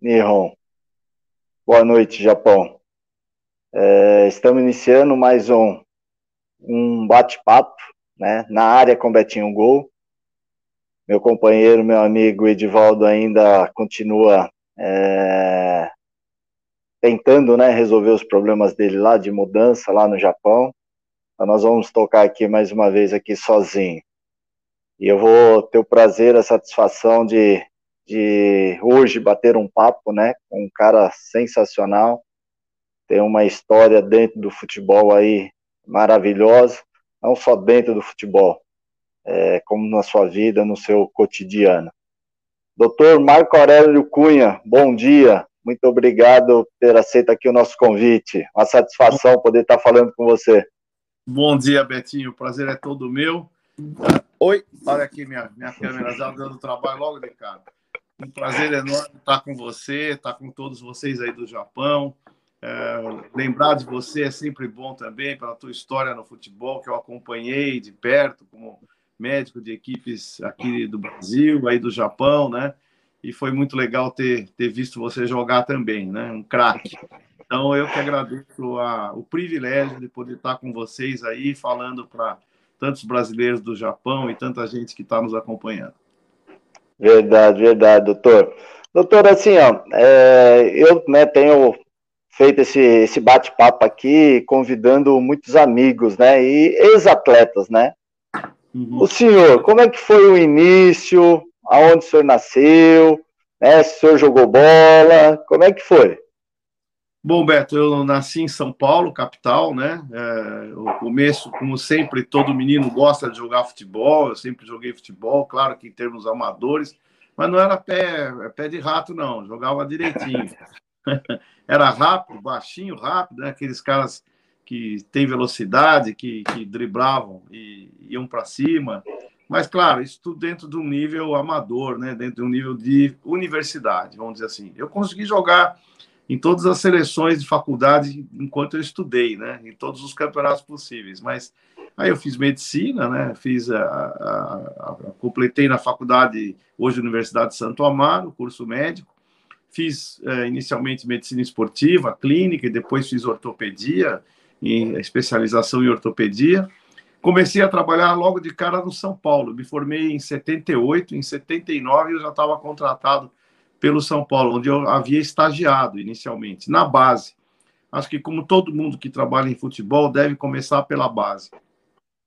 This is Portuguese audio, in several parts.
Nihon. Boa noite, Japão. É, estamos iniciando mais um, um bate-papo né, na área com Betinho Gol. Meu companheiro, meu amigo Edivaldo ainda continua é, tentando né, resolver os problemas dele lá de mudança lá no Japão. Então nós vamos tocar aqui mais uma vez aqui sozinho. E eu vou ter o prazer, a satisfação de, de hoje bater um papo, né, com um cara sensacional. Tem uma história dentro do futebol aí maravilhosa, não só dentro do futebol, é, como na sua vida, no seu cotidiano. Doutor Marco Aurélio Cunha, bom dia. Muito obrigado por ter aceito aqui o nosso convite. Uma satisfação poder estar falando com você. Bom dia, Betinho. O prazer é todo meu. Oi, olha aqui minha, minha câmera já dando trabalho logo de cara. Um prazer enorme estar com você, estar com todos vocês aí do Japão. É, lembrar de você é sempre bom também pela tua história no futebol que eu acompanhei de perto como médico de equipes aqui do Brasil, aí do Japão, né? e foi muito legal ter, ter visto você jogar também, né? Um craque. Então, eu que agradeço a, o privilégio de poder estar com vocês aí, falando para tantos brasileiros do Japão e tanta gente que está nos acompanhando. Verdade, verdade, doutor. Doutor, assim, ó, é, eu né, tenho feito esse, esse bate-papo aqui, convidando muitos amigos, né, e ex-atletas, né? Uhum. O senhor, como é que foi o início? aonde o senhor nasceu, né, se o senhor jogou bola, como é que foi? Bom, Beto, eu nasci em São Paulo, capital, né? É, começo, como sempre, todo menino gosta de jogar futebol, eu sempre joguei futebol, claro que em termos amadores, mas não era pé, pé de rato, não, jogava direitinho. era rápido, baixinho, rápido, né? aqueles caras que têm velocidade, que, que driblavam e iam para cima. Mas, claro, isso tudo dentro de um nível amador, né? dentro de um nível de universidade, vamos dizer assim. Eu consegui jogar em todas as seleções de faculdade enquanto eu estudei, né? em todos os campeonatos possíveis. Mas aí eu fiz medicina, né? fiz a, a, a, completei na faculdade, hoje Universidade de Santo Amaro, curso médico. Fiz é, inicialmente medicina esportiva, clínica, e depois fiz ortopedia, em especialização em ortopedia. Comecei a trabalhar logo de cara no São Paulo. Me formei em 78, em 79 eu já estava contratado pelo São Paulo, onde eu havia estagiado inicialmente, na base. Acho que, como todo mundo que trabalha em futebol, deve começar pela base.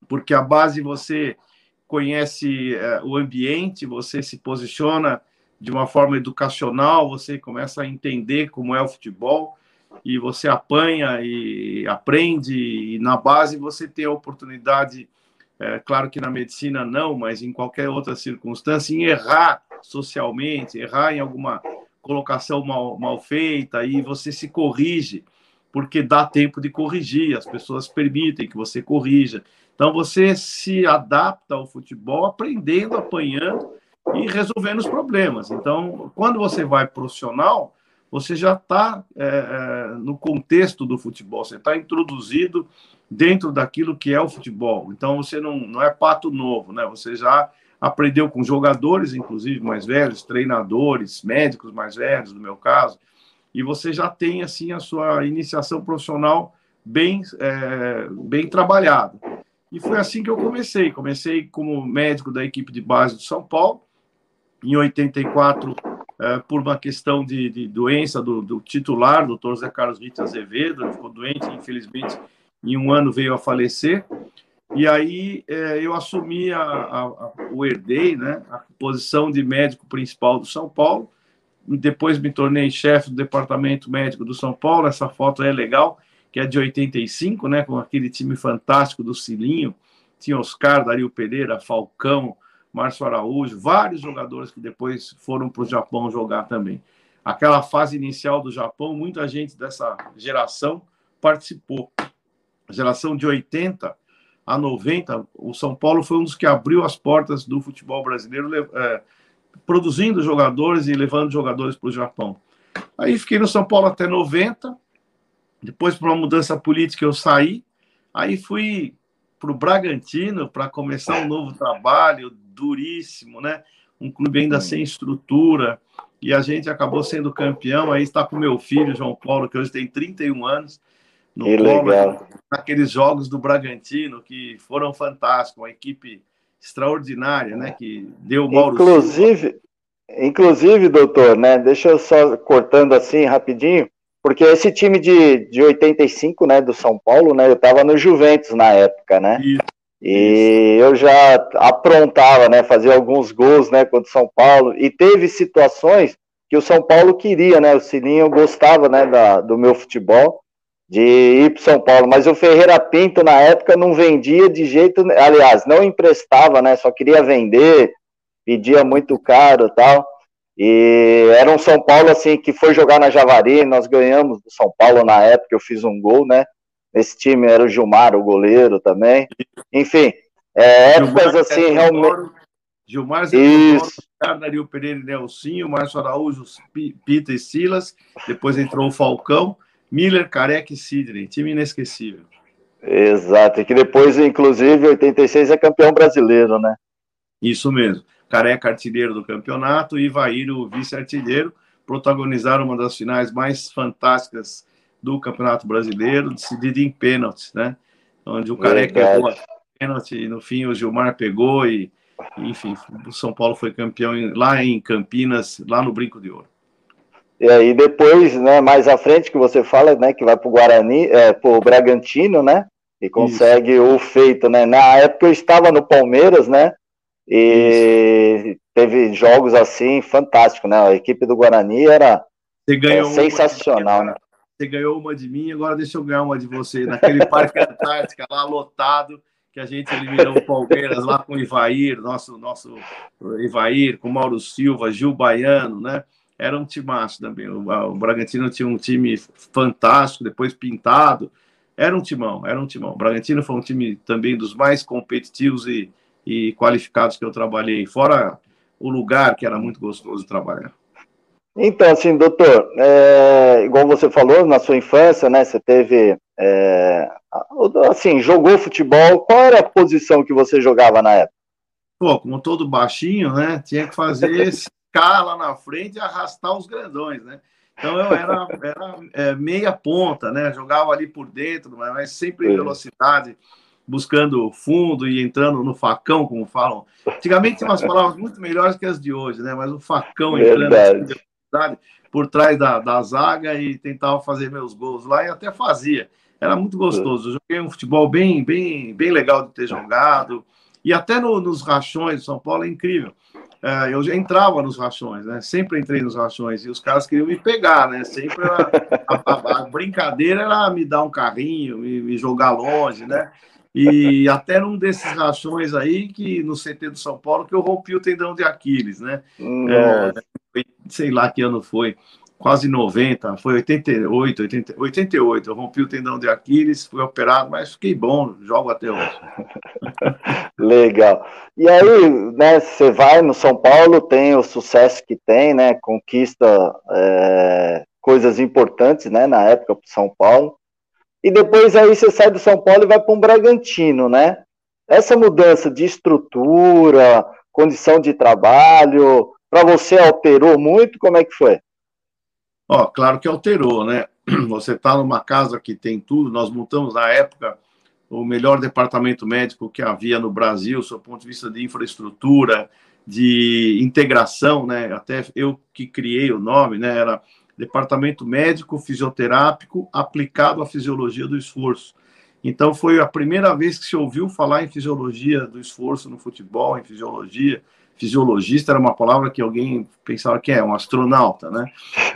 Porque a base você conhece é, o ambiente, você se posiciona de uma forma educacional, você começa a entender como é o futebol e você apanha e aprende, e na base você tem a oportunidade, é, claro que na medicina não, mas em qualquer outra circunstância, em errar socialmente, errar em alguma colocação mal, mal feita, e você se corrige, porque dá tempo de corrigir, as pessoas permitem que você corrija. Então você se adapta ao futebol aprendendo, apanhando e resolvendo os problemas. Então, quando você vai profissional, você já está é, é, no contexto do futebol, você está introduzido dentro daquilo que é o futebol. Então você não, não é pato novo, né? Você já aprendeu com jogadores, inclusive mais velhos, treinadores, médicos mais velhos, no meu caso, e você já tem assim a sua iniciação profissional bem, é, bem trabalhada. E foi assim que eu comecei. Comecei como médico da equipe de base do São Paulo. Em 84 é, por uma questão de, de doença do, do, titular, doutor Zé Carlos Rita Azevedo, ele ficou doente, infelizmente, em um ano veio a falecer. E aí é, eu assumi a, a, a, o herdei, né, a posição de médico principal do São Paulo. Depois me tornei chefe do departamento médico do São Paulo. Essa foto é legal, que é de 85, né, com aquele time fantástico do Cilinho. Tinha Oscar, Dario Pereira, Falcão, Márcio Araújo, vários jogadores que depois foram para o Japão jogar também. Aquela fase inicial do Japão, muita gente dessa geração participou. A geração de 80 a 90, o São Paulo foi um dos que abriu as portas do futebol brasileiro, é, produzindo jogadores e levando jogadores para o Japão. Aí fiquei no São Paulo até 90, depois, por uma mudança política, eu saí. Aí fui para o Bragantino para começar um novo trabalho duríssimo, né? um clube ainda sem estrutura, e a gente acabou sendo campeão. Aí está com meu filho, João Paulo, que hoje tem 31 anos, no que polo, legal. naqueles jogos do Bragantino, que foram fantásticos, uma equipe extraordinária, né? Que deu o Mauro Inclusive, inclusive, doutor, né? Deixa eu só cortando assim rapidinho, porque esse time de, de 85, né, do São Paulo, né? Eu estava no Juventus na época, né? Isso. E eu já aprontava, né, fazia alguns gols, né, contra o São Paulo, e teve situações que o São Paulo queria, né, o Silinho gostava, né, da, do meu futebol, de ir para São Paulo, mas o Ferreira Pinto na época não vendia de jeito, aliás, não emprestava, né, só queria vender, pedia muito caro tal, e era um São Paulo, assim, que foi jogar na Javari, nós ganhamos do São Paulo na época, eu fiz um gol, né, Nesse time era o Gilmar, o goleiro também. Enfim, é, épocas assim, realmente. Gilmar Isso. Dario Pereira e Nelsinho, Márcio Araújo, Pita e Silas. Depois entrou o Falcão, Miller, Careca e Sidney. Time inesquecível. Exato, e que depois, inclusive, 86 é campeão brasileiro, né? Isso mesmo. Careca, artilheiro do campeonato, e Ivair, o vice-artilheiro, protagonizaram uma das finais mais fantásticas do Campeonato Brasileiro, decidido em pênaltis, né? Onde o Careca pegou a pênalti e no fim o Gilmar pegou e, enfim, o São Paulo foi campeão lá em Campinas, lá no Brinco de Ouro. E aí depois, né, mais à frente que você fala, né, que vai para o Guarani, é, para o Bragantino, né, e consegue Isso. o feito, né. Na época eu estava no Palmeiras, né, e teve jogos assim fantásticos, né. A equipe do Guarani era é, sensacional, né. Você ganhou uma de mim, agora deixa eu ganhar uma de você. Naquele Parque Antártica lá lotado, que a gente eliminou o Palmeiras lá com o Ivair, nosso, nosso Ivair, com Mauro Silva, Gil Baiano, né? Era um timaço também. O, o Bragantino tinha um time fantástico, depois pintado. Era um timão, era um timão. O Bragantino foi um time também dos mais competitivos e, e qualificados que eu trabalhei, fora o lugar que era muito gostoso de trabalhar. Então, assim, doutor, é, igual você falou, na sua infância, né, você teve, é, assim, jogou futebol, qual era a posição que você jogava na época? Pô, como todo baixinho, né, tinha que fazer escala na frente e arrastar os grandões, né, então eu era, era é, meia ponta, né, jogava ali por dentro, mas sempre em velocidade, buscando fundo e entrando no facão, como falam. Antigamente tinha umas palavras muito melhores que as de hoje, né, mas o facão entrando... Assim, por trás da, da zaga e tentava fazer meus gols lá e até fazia. Era muito gostoso. Eu joguei um futebol bem, bem, bem legal de ter jogado. E até no, nos rachões de São Paulo é incrível. É, eu já entrava nos rachões, né? Sempre entrei nos rachões e os caras queriam me pegar, né? Sempre era, a, a, a, brincadeira era me dar um carrinho, me, me, jogar longe, né? E até num desses rachões aí, que no CT do São Paulo, que eu rompi o tendão de Aquiles, né? É, sei lá que ano foi, quase 90, foi 88, 80, 88. Eu rompi o tendão de Aquiles, fui operado, mas fiquei bom, jogo até hoje. Legal. E aí, né, você vai no São Paulo, tem o sucesso que tem, né, conquista é, coisas importantes, né, na época para São Paulo. E depois aí você sai do São Paulo e vai para um Bragantino, né? Essa mudança de estrutura, condição de trabalho, para você alterou muito? Como é que foi? Ó, claro que alterou, né? Você está numa casa que tem tudo. Nós montamos na época o melhor departamento médico que havia no Brasil, do ponto de vista de infraestrutura, de integração, né? Até eu que criei o nome, né? Era Departamento Médico Fisioterápico aplicado à fisiologia do esforço. Então foi a primeira vez que se ouviu falar em fisiologia do esforço no futebol, em fisiologia fisiologista era uma palavra que alguém pensava que é um astronauta, né?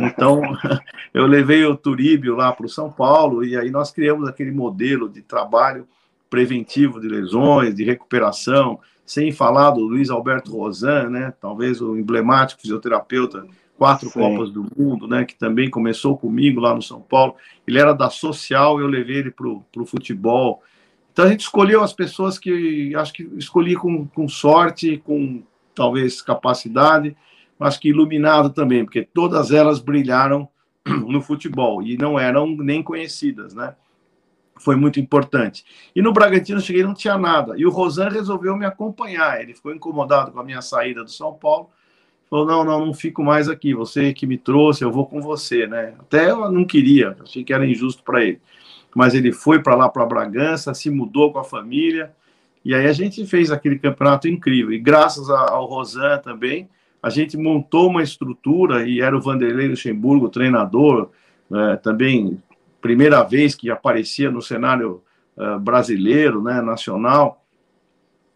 Então, eu levei o Turíbio lá para o São Paulo e aí nós criamos aquele modelo de trabalho preventivo de lesões, de recuperação, sem falar do Luiz Alberto Rosan, né? Talvez o emblemático fisioterapeuta quatro Sim. Copas do Mundo, né? Que também começou comigo lá no São Paulo. Ele era da social, eu levei ele para o futebol. Então a gente escolheu as pessoas que acho que escolhi com, com sorte, com talvez capacidade, mas que iluminado também, porque todas elas brilharam no futebol e não eram nem conhecidas, né? foi muito importante. E no Bragantino cheguei não tinha nada. E o Rosan resolveu me acompanhar. Ele ficou incomodado com a minha saída do São Paulo. Falou: não, não, não fico mais aqui. Você que me trouxe, eu vou com você, né? Até eu não queria, achei que era injusto para ele. Mas ele foi para lá, para Bragança, se mudou com a família. E aí a gente fez aquele campeonato incrível. E graças ao Rosan também, a gente montou uma estrutura e era o Vanderlei Luxemburgo, treinador, é, também primeira vez que aparecia no cenário uh, brasileiro, né, nacional,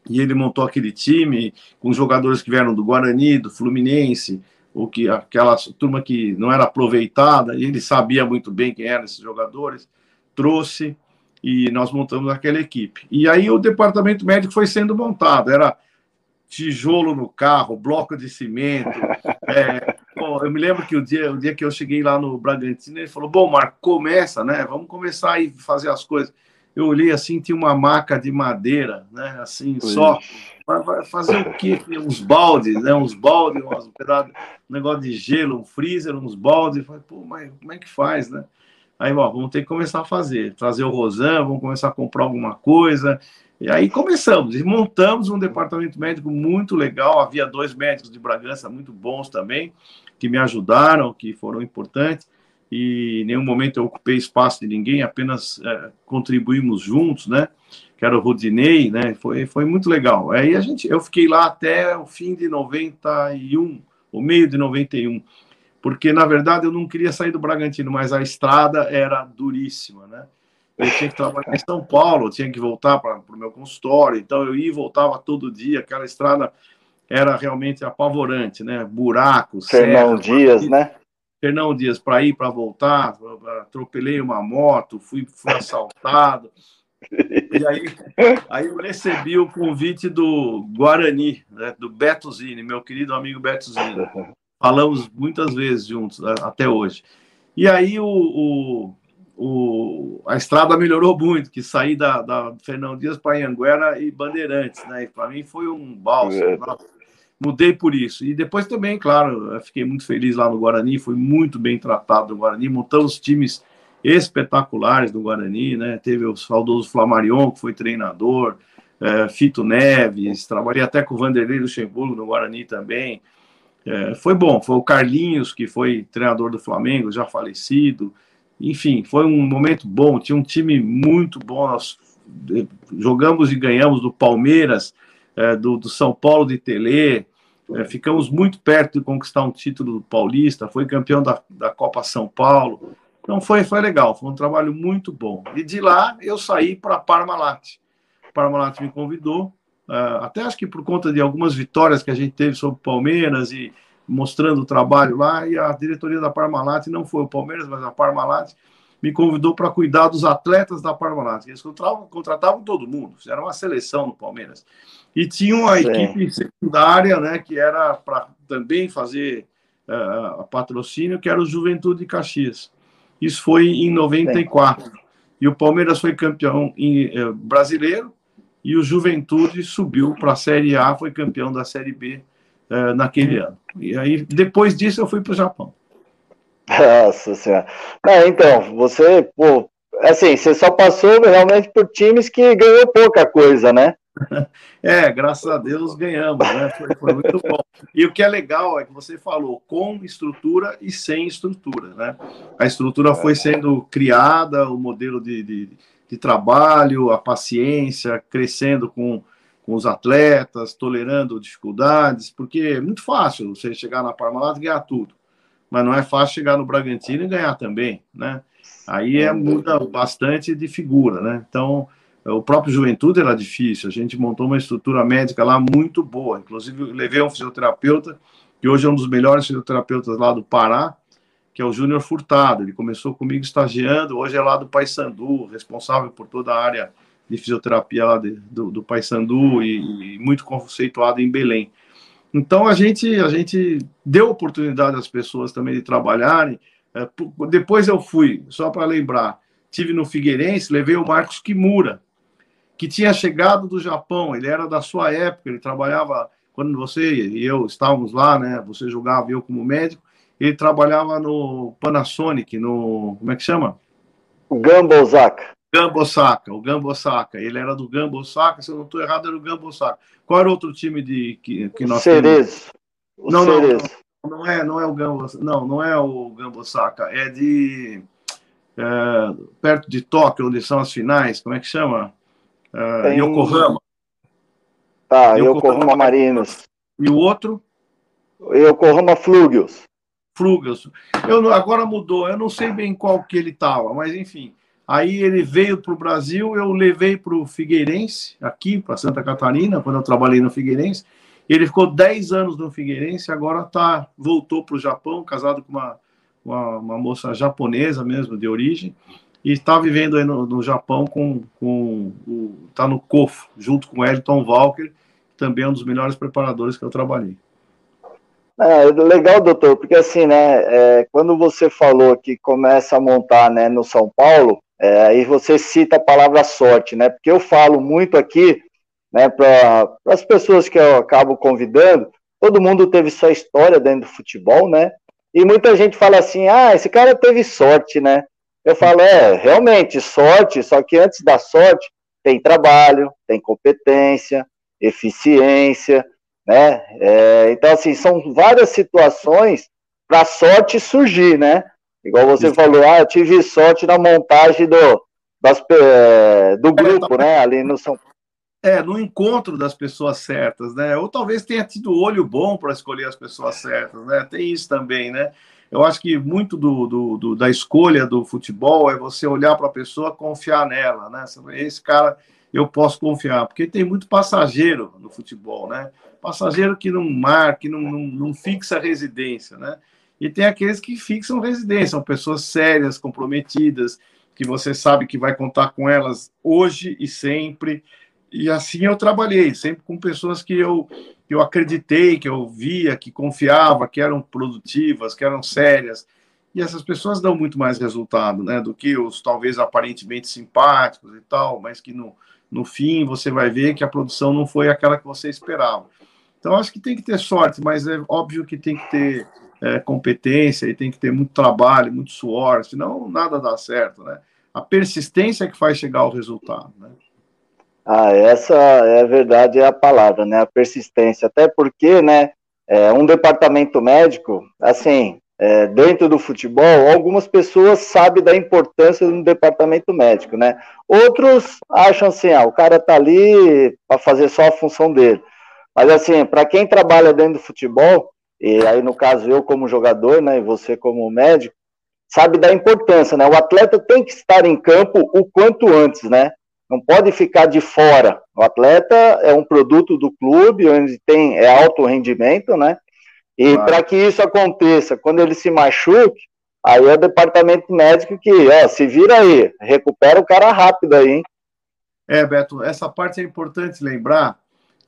e ele montou aquele time com jogadores que vieram do Guarani, do Fluminense, ou que aquela turma que não era aproveitada, e ele sabia muito bem quem eram esses jogadores, trouxe e nós montamos aquela equipe. E aí o departamento médico foi sendo montado, era tijolo no carro, bloco de cimento. É, bom, eu me lembro que o dia, o dia que eu cheguei lá no Bragantino, ele falou: Bom, Marco, começa, né? Vamos começar aí fazer as coisas. Eu olhei assim, tinha uma maca de madeira, né? Assim, só. Vai fazer o quê? Uns baldes, né? Uns baldes, um pedaço, um negócio de gelo, um freezer, uns baldes. Falei, pô, mas como é que faz, né? Aí, ó, vamos ter que começar a fazer. Trazer o Rosan, vamos começar a comprar alguma coisa. E aí começamos e montamos um departamento médico muito legal. Havia dois médicos de Bragança muito bons também, que me ajudaram, que foram importantes. E em nenhum momento eu ocupei espaço de ninguém, apenas é, contribuímos juntos, né? Que era o Rodinei, né? Foi, foi muito legal. Aí a gente, eu fiquei lá até o fim de 91, o meio de 91, porque na verdade eu não queria sair do Bragantino, mas a estrada era duríssima, né? eu tinha que trabalhar em São Paulo, tinha que voltar para o meu consultório, então eu ia e voltava todo dia, aquela estrada era realmente apavorante, né? Buracos, Fernão Dias, né? Fernão Dias, para ir, para voltar, atropelei uma moto, fui, fui assaltado. E aí, aí eu recebi o convite do Guarani, né, do Beto Zini, meu querido amigo Beto Zini. Falamos muitas vezes juntos né, até hoje. E aí o, o o, a estrada melhorou muito, que saí da, da Fernão Dias para Anguera e Bandeirantes, né? Para mim foi um balsa. É. Mudei por isso. E depois também, claro, fiquei muito feliz lá no Guarani, fui muito bem tratado no Guarani, montamos times espetaculares do Guarani, né? Teve o saudoso Flamarion, que foi treinador, é, Fito Neves, trabalhei até com o Vanderlei Luxemburgo no Guarani também. É, foi bom, foi o Carlinhos, que foi treinador do Flamengo, já falecido. Enfim, foi um momento bom. Tinha um time muito bom. Nós eh, jogamos e ganhamos do Palmeiras, é, do, do, São Paulo de Tele. É, ficamos muito perto de conquistar um título paulista. Foi campeão da, da Copa São Paulo. Então foi, foi legal. Foi um trabalho muito bom. E de lá eu saí para Parmalat. Parmalat me convidou. Uh, até acho que por conta de algumas vitórias que a gente teve sobre o Palmeiras e mostrando o trabalho lá, e a diretoria da Parmalat, não foi o Palmeiras, mas a Parmalat, me convidou para cuidar dos atletas da Parmalat. Eles contratavam, contratavam todo mundo, fizeram uma seleção no Palmeiras. E tinham a Sim. equipe secundária, né, que era para também fazer uh, patrocínio, que era o Juventude de Caxias. Isso foi em 94. Sim. E o Palmeiras foi campeão em, uh, brasileiro, e o Juventude subiu para a Série A, foi campeão da Série B uh, naquele ano. E aí, depois disso, eu fui para o Japão. Nossa Senhora. Não, então, você, pô, assim, você só passou realmente por times que ganhou pouca coisa, né? É, graças a Deus ganhamos, né? Foi, foi, muito bom. E o que é legal é que você falou com estrutura e sem estrutura, né? A estrutura foi sendo criada, o modelo de, de, de trabalho, a paciência, crescendo com com os atletas, tolerando dificuldades, porque é muito fácil você chegar na Parmalat e ganhar tudo, mas não é fácil chegar no Bragantino e ganhar também, né? Aí é, muda bastante de figura, né? Então, o próprio Juventude era difícil, a gente montou uma estrutura médica lá muito boa, inclusive levei um fisioterapeuta, que hoje é um dos melhores fisioterapeutas lá do Pará, que é o Júnior Furtado, ele começou comigo estagiando, hoje é lá do Paysandu, responsável por toda a área de fisioterapia lá de, do, do Paysandu e, e, muito conceituado em Belém. Então a gente a gente deu oportunidade às pessoas também de trabalharem. É, depois eu fui, só para lembrar, tive no Figueirense, levei o Marcos Kimura, que tinha chegado do Japão. Ele era da sua época, ele trabalhava quando você e eu estávamos lá, né? Você jogava eu como médico. Ele trabalhava no Panasonic, no como é que chama? Gambozaka. Gamba Osaka, o Gamba Osaka. Ele era do Gamba Osaka, se eu não estou errado, era o Gamba Osaka. Qual era o outro time de, que, que nós Cerezo. temos? Não, não, não, não, é, não é o Gamba, não, não é o Gamba Osaka, é de é, perto de Tóquio, onde são as finais, como é que chama? É, Tem... Yokohama. Tá, Yokohama, Yokohama Marinos. E o outro? Yokohama Flugios. Flugios. Eu, agora mudou, eu não sei bem qual que ele estava, mas enfim. Aí ele veio para o Brasil, eu levei para o Figueirense, aqui para Santa Catarina, quando eu trabalhei no Figueirense. Ele ficou 10 anos no Figueirense, agora tá, voltou para o Japão, casado com uma, uma, uma, moça japonesa mesmo, de origem, e está vivendo aí no, no Japão com, com o, tá no COFO, junto com Elton Walker, também é um dos melhores preparadores que eu trabalhei. É, legal, doutor, porque assim, né, é, quando você falou que começa a montar, né, no São Paulo, é, aí você cita a palavra sorte, né? Porque eu falo muito aqui, né, para as pessoas que eu acabo convidando, todo mundo teve sua história dentro do futebol, né? E muita gente fala assim: ah, esse cara teve sorte, né? Eu falo: é, realmente, sorte, só que antes da sorte tem trabalho, tem competência, eficiência, né? É, então, assim, são várias situações para sorte surgir, né? Igual você Isso. falou, ah, eu tive sorte na montagem do, das, é, do grupo, é, né? Ali no São é, no encontro das pessoas certas, né? Ou talvez tenha tido olho bom para escolher as pessoas certas, né? Tem isso também, né? Eu acho que muito do, do, do da escolha do futebol é você olhar para a pessoa, confiar nela, né? Esse cara eu posso confiar, porque tem muito passageiro no futebol, né? Passageiro que não marca, que não, não, não fixa residência, né? E tem aqueles que fixam residência, são pessoas sérias, comprometidas, que você sabe que vai contar com elas hoje e sempre. E assim eu trabalhei, sempre com pessoas que eu, que eu acreditei, que eu via, que confiava, que eram produtivas, que eram sérias. E essas pessoas dão muito mais resultado, né, do que os talvez aparentemente simpáticos e tal, mas que no, no fim você vai ver que a produção não foi aquela que você esperava. Então acho que tem que ter sorte, mas é óbvio que tem que ter é, competência e tem que ter muito trabalho, muito suor, senão nada dá certo, né? A persistência é que faz chegar ao resultado, né? Ah, essa é a verdade, é a palavra, né? A persistência. Até porque, né? É, um departamento médico, assim, é, dentro do futebol, algumas pessoas sabem da importância do departamento médico, né? Outros acham assim, ah, o cara tá ali para fazer só a função dele. Mas assim, para quem trabalha dentro do futebol, e aí, no caso, eu como jogador, né, e você como médico, sabe da importância, né? O atleta tem que estar em campo o quanto antes, né? Não pode ficar de fora. O atleta é um produto do clube, onde tem é alto rendimento, né? E para que isso aconteça, quando ele se machuque, aí é o departamento médico que, ó, se vira aí, recupera o cara rápido aí, hein? É, Beto, essa parte é importante lembrar,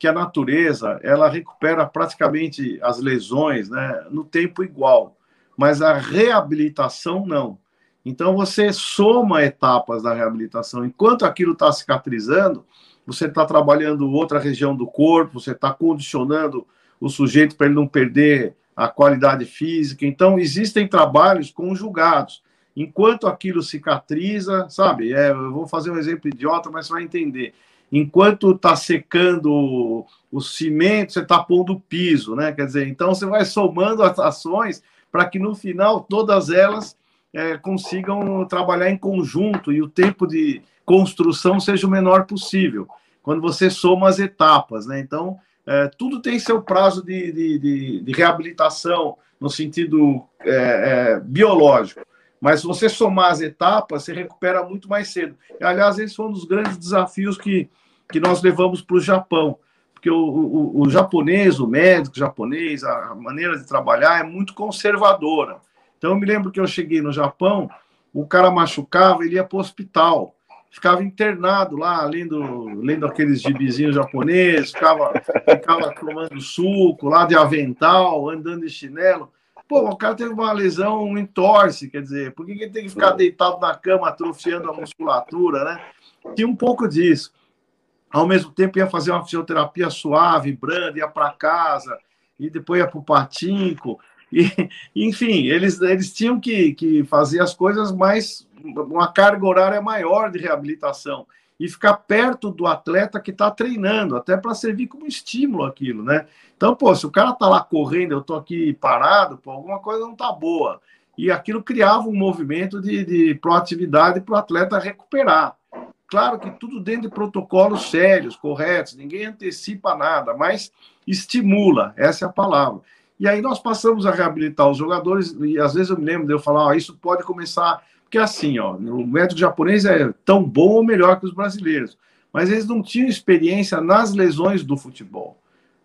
que a natureza ela recupera praticamente as lesões né, no tempo igual, mas a reabilitação não. Então você soma etapas da reabilitação. Enquanto aquilo está cicatrizando, você está trabalhando outra região do corpo, você está condicionando o sujeito para ele não perder a qualidade física. Então existem trabalhos conjugados. Enquanto aquilo cicatriza, sabe? É, eu vou fazer um exemplo idiota, mas você vai entender enquanto está secando o cimento, você está pondo o piso, né? Quer dizer, então você vai somando as ações para que no final todas elas é, consigam trabalhar em conjunto e o tempo de construção seja o menor possível. Quando você soma as etapas, né? Então, é, tudo tem seu prazo de, de, de, de reabilitação no sentido é, é biológico. Mas se você somar as etapas, você recupera muito mais cedo. Aliás, esse foi um dos grandes desafios que, que nós levamos para o Japão. Porque o, o, o, japonês, o médico japonês, a maneira de trabalhar é muito conservadora. Então, eu me lembro que eu cheguei no Japão, o cara machucava, ele ia para o hospital. Ficava internado lá, lendo, lendo aqueles gibizinhos japoneses, ficava, ficava tomando suco lá de avental, andando de chinelo. Pô, o cara teve uma lesão, entorse, quer dizer, por que ele tem que ficar deitado na cama atrofiando a musculatura, né? Tinha um pouco disso. Ao mesmo tempo ia fazer uma fisioterapia suave, branda, ia para casa, e depois ia para o patinco. E, enfim, eles, eles tinham que, que fazer as coisas mais, uma carga horária maior de reabilitação e ficar perto do atleta que está treinando, até para servir como estímulo aquilo, né? Então, pô, se o cara tá lá correndo, eu tô aqui parado, pô, alguma coisa não tá boa. E aquilo criava um movimento de, de proatividade para o atleta recuperar. Claro que tudo dentro de protocolos sérios, corretos, ninguém antecipa nada, mas estimula, essa é a palavra. E aí nós passamos a reabilitar os jogadores, e às vezes eu me lembro de eu falar, ó, isso pode começar porque assim, ó, o método japonês é tão bom ou melhor que os brasileiros, mas eles não tinham experiência nas lesões do futebol,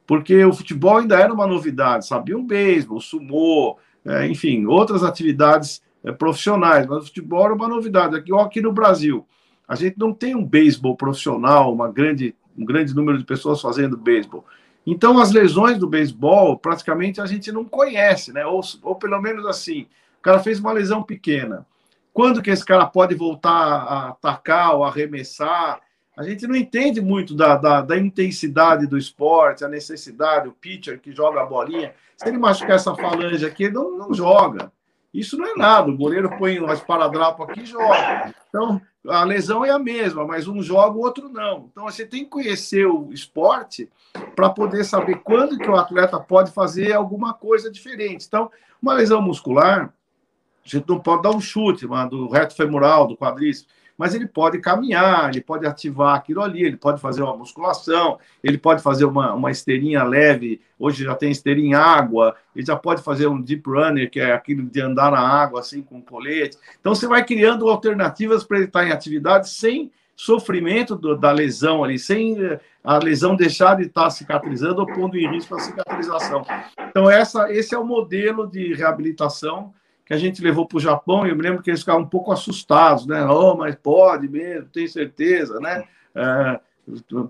porque o futebol ainda era uma novidade, sabiam beisebol, sumô, é, enfim, outras atividades é, profissionais, mas o futebol era uma novidade. Aqui, ó, aqui no Brasil, a gente não tem um beisebol profissional, uma grande, um grande número de pessoas fazendo beisebol. Então, as lesões do beisebol, praticamente a gente não conhece, né? Ou, ou pelo menos assim, o cara fez uma lesão pequena quando que esse cara pode voltar a atacar ou arremessar? A gente não entende muito da, da, da, intensidade do esporte, a necessidade, o pitcher que joga a bolinha. Se ele machucar essa falange aqui, ele não, não joga. Isso não é nada. O goleiro põe um esparadrapo aqui e joga. Então, a lesão é a mesma, mas um joga, o outro não. Então, você tem que conhecer o esporte para poder saber quando que o atleta pode fazer alguma coisa diferente. Então, uma lesão muscular, a gente não pode dar um chute mano, do reto femoral, do quadríceps, mas ele pode caminhar, ele pode ativar aquilo ali, ele pode fazer uma musculação, ele pode fazer uma, uma esteirinha leve, hoje já tem esteirinha em água, ele já pode fazer um deep runner, que é aquilo de andar na água assim com colete. Então você vai criando alternativas para ele estar em atividade sem sofrimento do, da lesão ali, sem eh, a lesão deixar de estar cicatrizando ou pondo em risco a cicatrização. Então essa, esse é o modelo de reabilitação que a gente levou para o Japão, e eu me lembro que eles ficavam um pouco assustados, né? Oh, mas pode mesmo, tem certeza, né? É,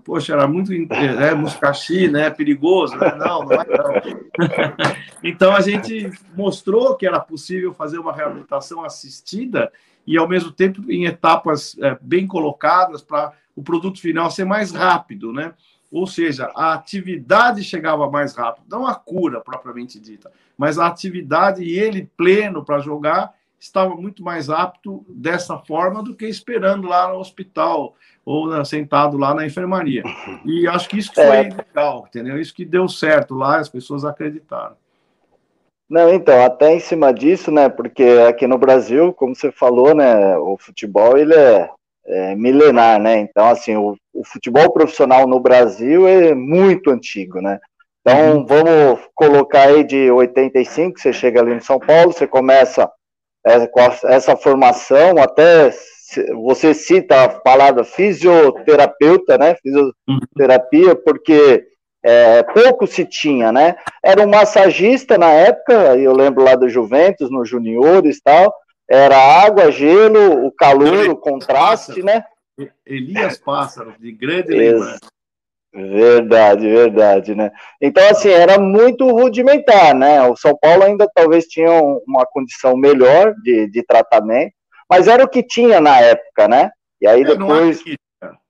poxa, era muito é, muscaxi, né? Perigoso, né? Não, não é não. então a gente mostrou que era possível fazer uma reabilitação assistida e ao mesmo tempo em etapas é, bem colocadas para o produto final ser mais rápido, né? Ou seja, a atividade chegava mais rápido, não a cura propriamente dita, mas a atividade e ele pleno para jogar estava muito mais apto dessa forma do que esperando lá no hospital ou sentado lá na enfermaria. E acho que isso que foi é. legal, entendeu? Isso que deu certo lá, as pessoas acreditaram. Não, então, até em cima disso, né, porque aqui no Brasil, como você falou, né, o futebol, ele é é, milenar, né? Então, assim, o, o, futebol profissional no Brasil é muito antigo, né? Então, uhum. vamos colocar aí de 85, você chega ali em São Paulo, você começa é, com a, essa formação, até você cita a palavra fisioterapeuta, né? Fisioterapia, porque é, pouco se tinha, né? Era um massagista na época, eu lembro lá do Juventus, nos juniores e tal, era água, gelo, o calor, o contraste, né? Elias Pássaro, de grande lembrança. Verdade, verdade, né? Então, assim, era muito rudimentar, né? O São Paulo ainda talvez tinha uma condição melhor de, de tratamento, mas era o que tinha na época, né? E aí depois. É, não, há crítica,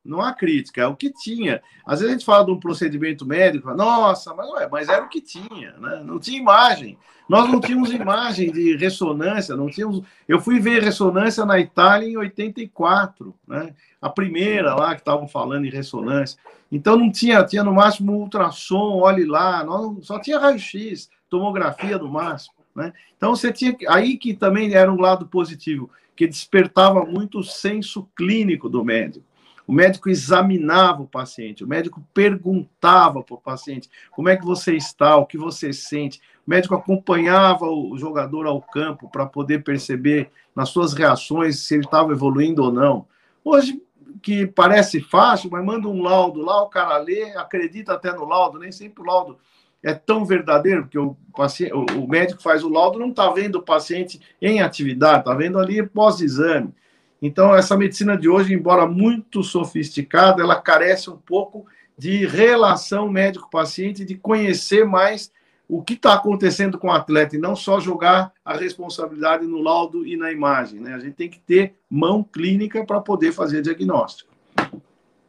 não há crítica, é o que tinha. Às vezes a gente fala de um procedimento médico, nossa, mas, ué, mas era o que tinha, né? Não tinha imagem. Nós não tínhamos imagem de ressonância, não tínhamos. Eu fui ver ressonância na Itália em 84, né? A primeira lá que estavam falando em ressonância. Então não tinha, tinha no máximo ultrassom, olhe lá, nós, só tinha raio-x, tomografia no máximo, né? Então você tinha aí que também era um lado positivo, que despertava muito o senso clínico do médico. O médico examinava o paciente, o médico perguntava para o paciente como é que você está, o que você sente. O médico acompanhava o jogador ao campo para poder perceber nas suas reações se ele estava evoluindo ou não. Hoje, que parece fácil, mas manda um laudo lá, o cara lê, acredita até no laudo, nem sempre o laudo é tão verdadeiro, porque o, paciente, o médico faz o laudo, não está vendo o paciente em atividade, está vendo ali pós-exame. Então, essa medicina de hoje, embora muito sofisticada, ela carece um pouco de relação médico-paciente, de conhecer mais o que está acontecendo com o atleta e não só jogar a responsabilidade no laudo e na imagem. Né? A gente tem que ter mão clínica para poder fazer diagnóstico.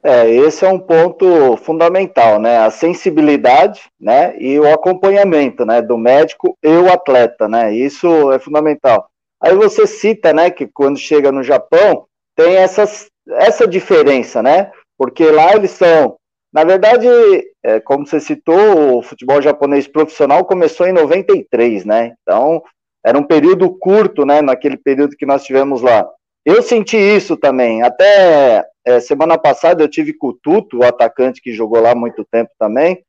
É, esse é um ponto fundamental, né? A sensibilidade, né? E o acompanhamento, né? Do médico e o atleta, né? Isso é fundamental. Aí você cita, né, que quando chega no Japão, tem essas, essa diferença, né? Porque lá eles são, na verdade, é, como você citou, o futebol japonês profissional começou em 93, né? Então, era um período curto, né, naquele período que nós tivemos lá. Eu senti isso também. Até é, semana passada eu tive com o Tuto, o atacante que jogou lá há muito tempo também,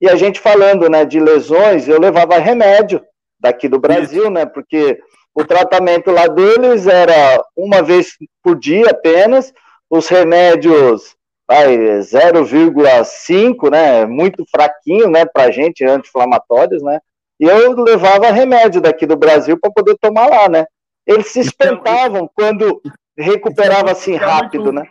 e a gente falando, né, de lesões, eu levava remédio daqui do Brasil, isso. né, porque o tratamento lá deles era uma vez por dia apenas, os remédios 0,5, né, muito fraquinho, né, pra gente, anti-inflamatórios, né, e eu levava remédio daqui do Brasil para poder tomar lá, né. Eles se espantavam quando recuperava assim rápido, né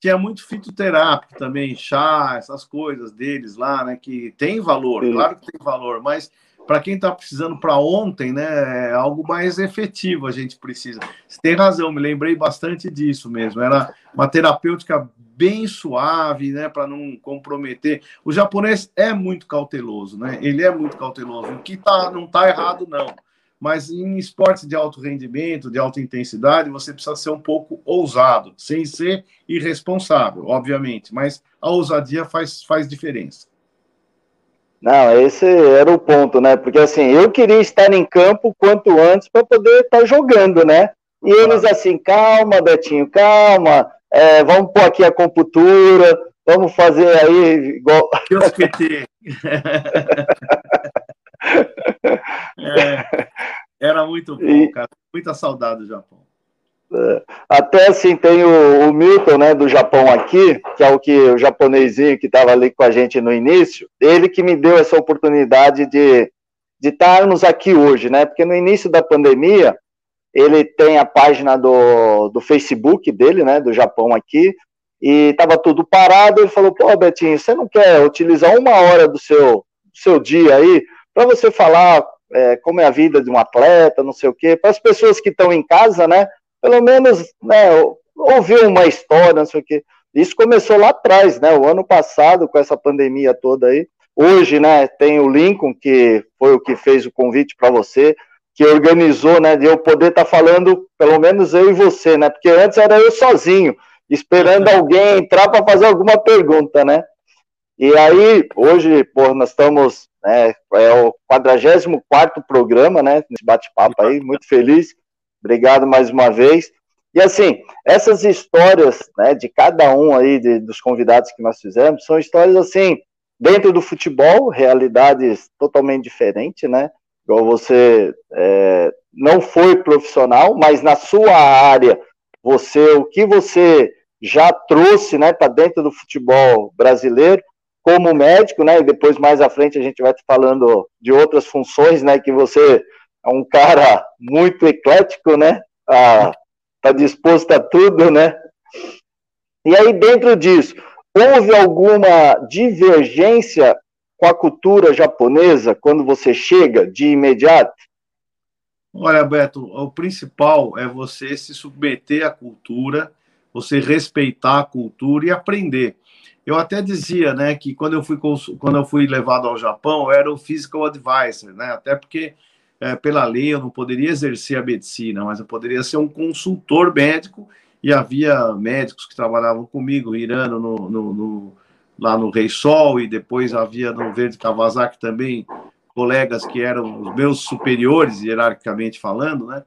tinha muito fitoterápico também, chá, essas coisas deles lá, né? Que tem valor, Sim. claro que tem valor, mas para quem está precisando para ontem, né? É algo mais efetivo a gente precisa. Você tem razão, me lembrei bastante disso mesmo. Era uma terapêutica bem suave, né? Para não comprometer. O japonês é muito cauteloso, né? Ele é muito cauteloso. O que tá, não está errado, não mas em esportes de alto rendimento, de alta intensidade, você precisa ser um pouco ousado, sem ser irresponsável, obviamente, mas a ousadia faz, faz diferença. Não, esse era o ponto, né? Porque assim, eu queria estar em campo quanto antes para poder estar jogando, né? E eles assim, calma, Betinho, calma, é, vamos pôr aqui a computura, vamos fazer aí igual. Que os É, era muito bom, e, cara. Muita saudade do Japão. É, até assim, tem o, o, Milton, né, do Japão aqui, que é o que o japonesinho que estava ali com a gente no início, ele que me deu essa oportunidade de, de estarmos aqui hoje, né? Porque no início da pandemia, ele tem a página do, do Facebook dele, né, do Japão aqui, e estava tudo parado. Ele falou: Pô, Betinho, você não quer utilizar uma hora do seu, do seu dia aí para você falar é, como é a vida de um atleta, não sei o quê, para as pessoas que estão em casa, né? Pelo menos né, ouvir uma história, não sei o quê. Isso começou lá atrás, né? O ano passado, com essa pandemia toda aí. Hoje, né, tem o Lincoln, que foi o que fez o convite para você, que organizou, né, de eu poder estar tá falando, pelo menos eu e você, né? Porque antes era eu sozinho, esperando alguém entrar para fazer alguma pergunta, né? E aí, hoje, pô, nós estamos né? É o 44 programa, né? Nesse bate-papo aí, muito feliz. Obrigado mais uma vez. E assim, essas histórias, né, de cada um aí de, dos convidados que nós fizemos, são histórias assim, dentro do futebol, realidades totalmente diferentes, né? Igual você é, não foi profissional, mas na sua área, você, o que você já trouxe, né, para dentro do futebol brasileiro, como médico, né? E depois mais à frente a gente vai falando de outras funções, né? Que você é um cara muito eclético, né? Ah, tá disposto a tudo, né? E aí dentro disso, houve alguma divergência com a cultura japonesa quando você chega de imediato? Olha, Beto, o principal é você se submeter à cultura, você respeitar a cultura e aprender. Eu até dizia, né, que quando eu fui quando eu fui levado ao Japão, eu era o physical advisor, né? Até porque é, pela lei eu não poderia exercer a medicina, mas eu poderia ser um consultor médico e havia médicos que trabalhavam comigo, Irano no, no, no, lá no Rei Sol e depois havia no Verde Kawasaki também colegas que eram os meus superiores hierarquicamente falando, né?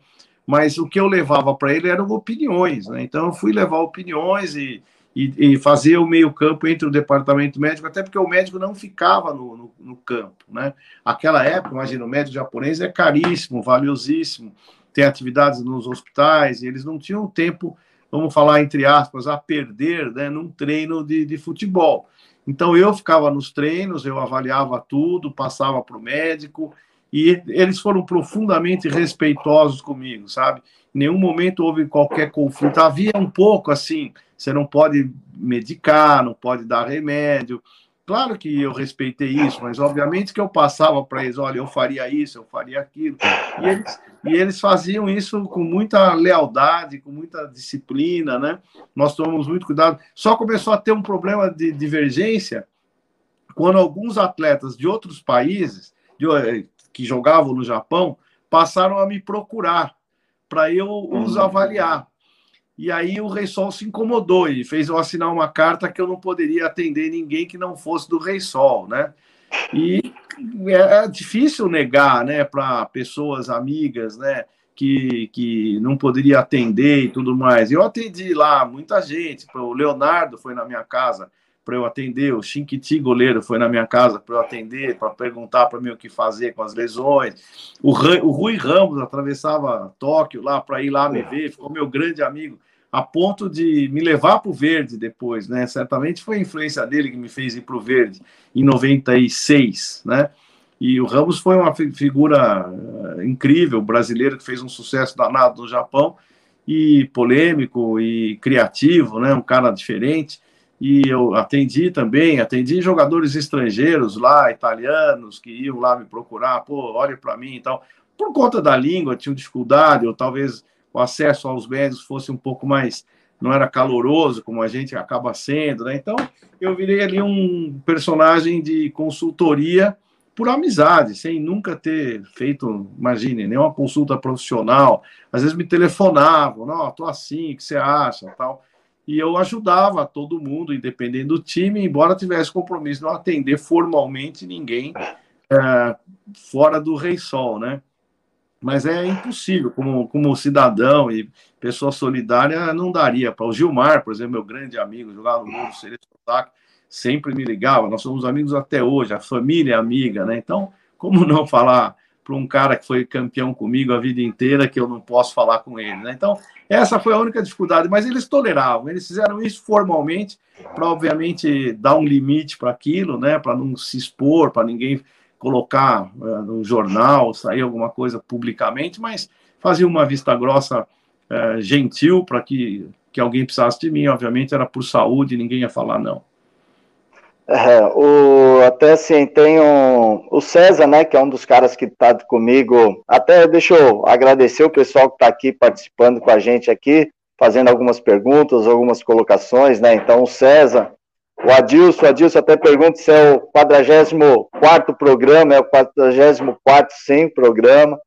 Mas o que eu levava para ele eram opiniões, né? Então eu fui levar opiniões e e, e fazer o meio-campo entre o departamento médico, até porque o médico não ficava no, no, no, campo, né? Aquela época, imagina, o médico japonês é caríssimo, valiosíssimo, tem atividades nos hospitais, e eles não tinham tempo, vamos falar entre aspas, a perder né, num treino de, de futebol. Então eu ficava nos treinos, eu avaliava tudo, passava para o médico, e eles foram profundamente respeitosos comigo, sabe? Em nenhum momento houve qualquer conflito. Havia um pouco assim, você não pode medicar, não pode dar remédio. Claro que eu respeitei isso, mas obviamente que eu passava para eles, olha, eu faria isso, eu faria aquilo. E eles, e eles faziam isso com muita lealdade, com muita disciplina, né? Nós tomamos muito cuidado. Só começou a ter um problema de divergência quando alguns atletas de outros países, de, que jogavam no Japão, passaram a me procurar para eu os uhum. avaliar. E aí o Rei Sol se incomodou e fez eu assinar uma carta que eu não poderia atender ninguém que não fosse do Rei Sol, né? E é, é difícil negar, né, para pessoas amigas, né, que, que não poderia atender e tudo mais. Eu atendi lá muita gente, o Leonardo foi na minha casa para eu atender, o Chinkiti goleiro foi na minha casa para eu atender, para perguntar para mim o que fazer com as lesões. O, o Rui Ramos atravessava Tóquio lá para ir lá me ver, ficou meu grande amigo a ponto de me levar para o verde depois, né? Certamente foi a influência dele que me fez ir para o verde em 96, né? E o Ramos foi uma figura uh, incrível, brasileiro que fez um sucesso danado no Japão e polêmico e criativo, né? Um cara diferente. E eu atendi também, atendi jogadores estrangeiros lá, italianos, que iam lá me procurar, pô, olhe para mim e tal. Por conta da língua, tinham dificuldade, ou talvez o acesso aos médicos fosse um pouco mais, não era caloroso como a gente acaba sendo, né? Então, eu virei ali um personagem de consultoria por amizade, sem nunca ter feito, imagine, nenhuma consulta profissional. Às vezes me telefonavam, não, tô assim, o que você acha, tal. E eu ajudava todo mundo, independente do time, embora tivesse compromisso não atender formalmente ninguém é, fora do Rei Sol, né? Mas é impossível, como, como cidadão e pessoa solidária, não daria. Para o Gilmar, por exemplo, meu grande amigo, jogava no Mundo Cereço sempre me ligava, nós somos amigos até hoje, a família é amiga, né? Então, como não falar para um cara que foi campeão comigo a vida inteira que eu não posso falar com ele, né? Então, essa foi a única dificuldade, mas eles toleravam, eles fizeram isso formalmente para, obviamente, dar um limite para aquilo, né? Para não se expor, para ninguém colocar uh, no jornal, sair alguma coisa publicamente, mas fazia uma vista grossa uh, gentil para que, que alguém precisasse de mim. Obviamente era por saúde, ninguém ia falar não. É, o, até assim, tem um, o César, né, que é um dos caras que está comigo. Até deixa eu agradecer o pessoal que está aqui participando com a gente aqui, fazendo algumas perguntas, algumas colocações, né? Então, o César, o Adilson, o Adilson até pergunta se é o 44 programa, é o 44 sem programa.